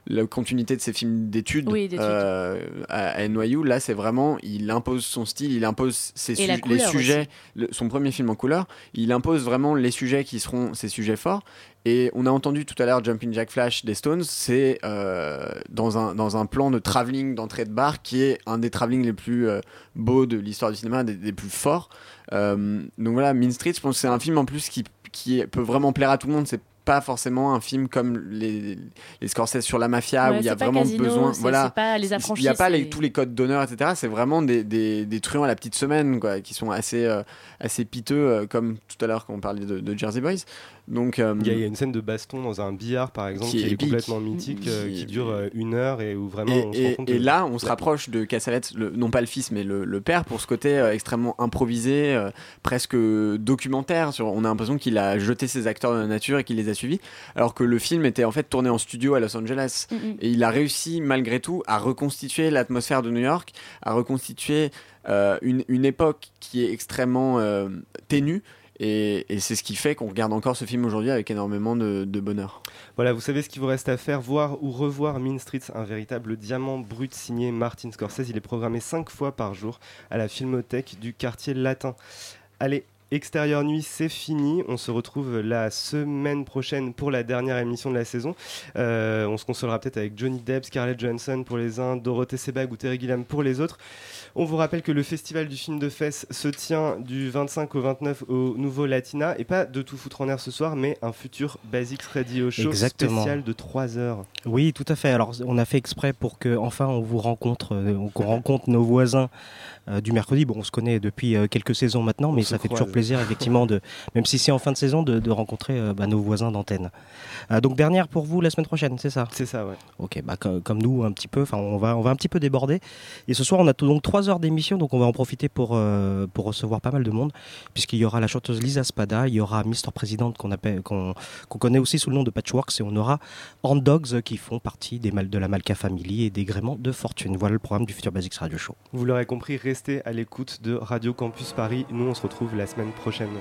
la continuité de ses films d'études Oui, euh, à, NYU. Là, c'est vraiment, il impose son style, il impose ses su- les sujets, le- son premier film en couleur, il impose vraiment les sujets qui seront ses sujets forts. Et on a entendu tout à l'heure Jumping Jack Flash des Stones, c'est euh, dans, un, dans un plan de travelling d'entrée de bar qui est un des travelling les plus euh, beaux de l'histoire du cinéma, des, des plus forts. Donc voilà, Mean Street, je pense que c'est un film en plus qui, qui peut vraiment plaire à tout le monde. C'est pas forcément un film comme les, les Scorsese sur la mafia Ouais, où il y a vraiment Casino, besoin. Voilà, c'est pas Les il n'y a pas les- tous les codes d'honneur, etc. C'est vraiment des, des, des truands à la petite semaine, quoi, qui sont assez, euh, assez piteux, euh, comme tout à l'heure quand on parlait de, de Jersey Boys. Donc, euh, Il y, a, il y a une scène de baston dans un billard par exemple Qui qui, est complètement mythique, euh, qui dure euh, une heure et où vraiment et, on se et- rend compte et que- là, on se rapproche de Cassavetes, le- non pas le fils, mais le, le père, pour ce côté euh, extrêmement improvisé, euh, presque documentaire. Sur, on a l'impression qu'il a jeté ses acteurs dans la nature et qu'il les a suivis, alors que le film était en fait tourné en studio à Los Angeles. Mhm. Et il a réussi, malgré tout, à reconstituer l'atmosphère de New York, à reconstituer euh, une, une époque qui est extrêmement euh, ténue Et, c'est ce qui fait qu'on regarde encore ce film aujourd'hui avec énormément de, de bonheur. Voilà, vous savez ce qu'il vous reste à faire, voir ou revoir Mean Streets, un véritable diamant brut signé Martin Scorsese. Il est programmé 5 fois par jour à la Filmothèque du quartier latin. Allez, Extérieur Nuit, c'est fini. On se retrouve la semaine prochaine pour la dernière émission de la saison. Euh, on se consolera peut-être avec Johnny Depp, Scarlett Johansson pour les uns, Dorothée Sebag ou Terry Gilliam pour les autres. On vous rappelle que le festival du film de fesses se tient du 25 au 29 au Nouveau Latina et pas de tout foutre en air ce soir, mais un futur Basics Radio Show Exactement. spécial de 3 heures. Oui, tout à fait. Alors, on a fait exprès pour que enfin on vous rencontre, euh, qu'on rencontre nos voisins euh, du mercredi. Bon, on se connaît depuis euh, quelques saisons maintenant, mais ça fait croise. toujours plaisir, effectivement, de, même si c'est en fin de saison, de, de rencontrer euh, bah, nos voisins d'antenne. Euh, donc, dernière pour vous la semaine prochaine, c'est ça? C'est ça, ouais. Ok, bah, co- comme nous, un petit peu. Enfin, on va, on va un petit peu déborder. Et ce soir, on a donc trois heures d'émission, donc on va en profiter pour, euh, pour recevoir pas mal de monde, puisqu'il y aura la chanteuse Lisa Spada, il y aura Mister Présidente qu'on appelle, qu'on, qu'on connaît aussi sous le nom de Patchworks, et on aura Hand Dogs qui font partie des mal, de la Malka Family et des gréments de fortune. Voilà le programme du futur Basics Radio Show. Vous l'aurez compris, restez à l'écoute de Radio Campus Paris. Nous, on se retrouve la prochaine.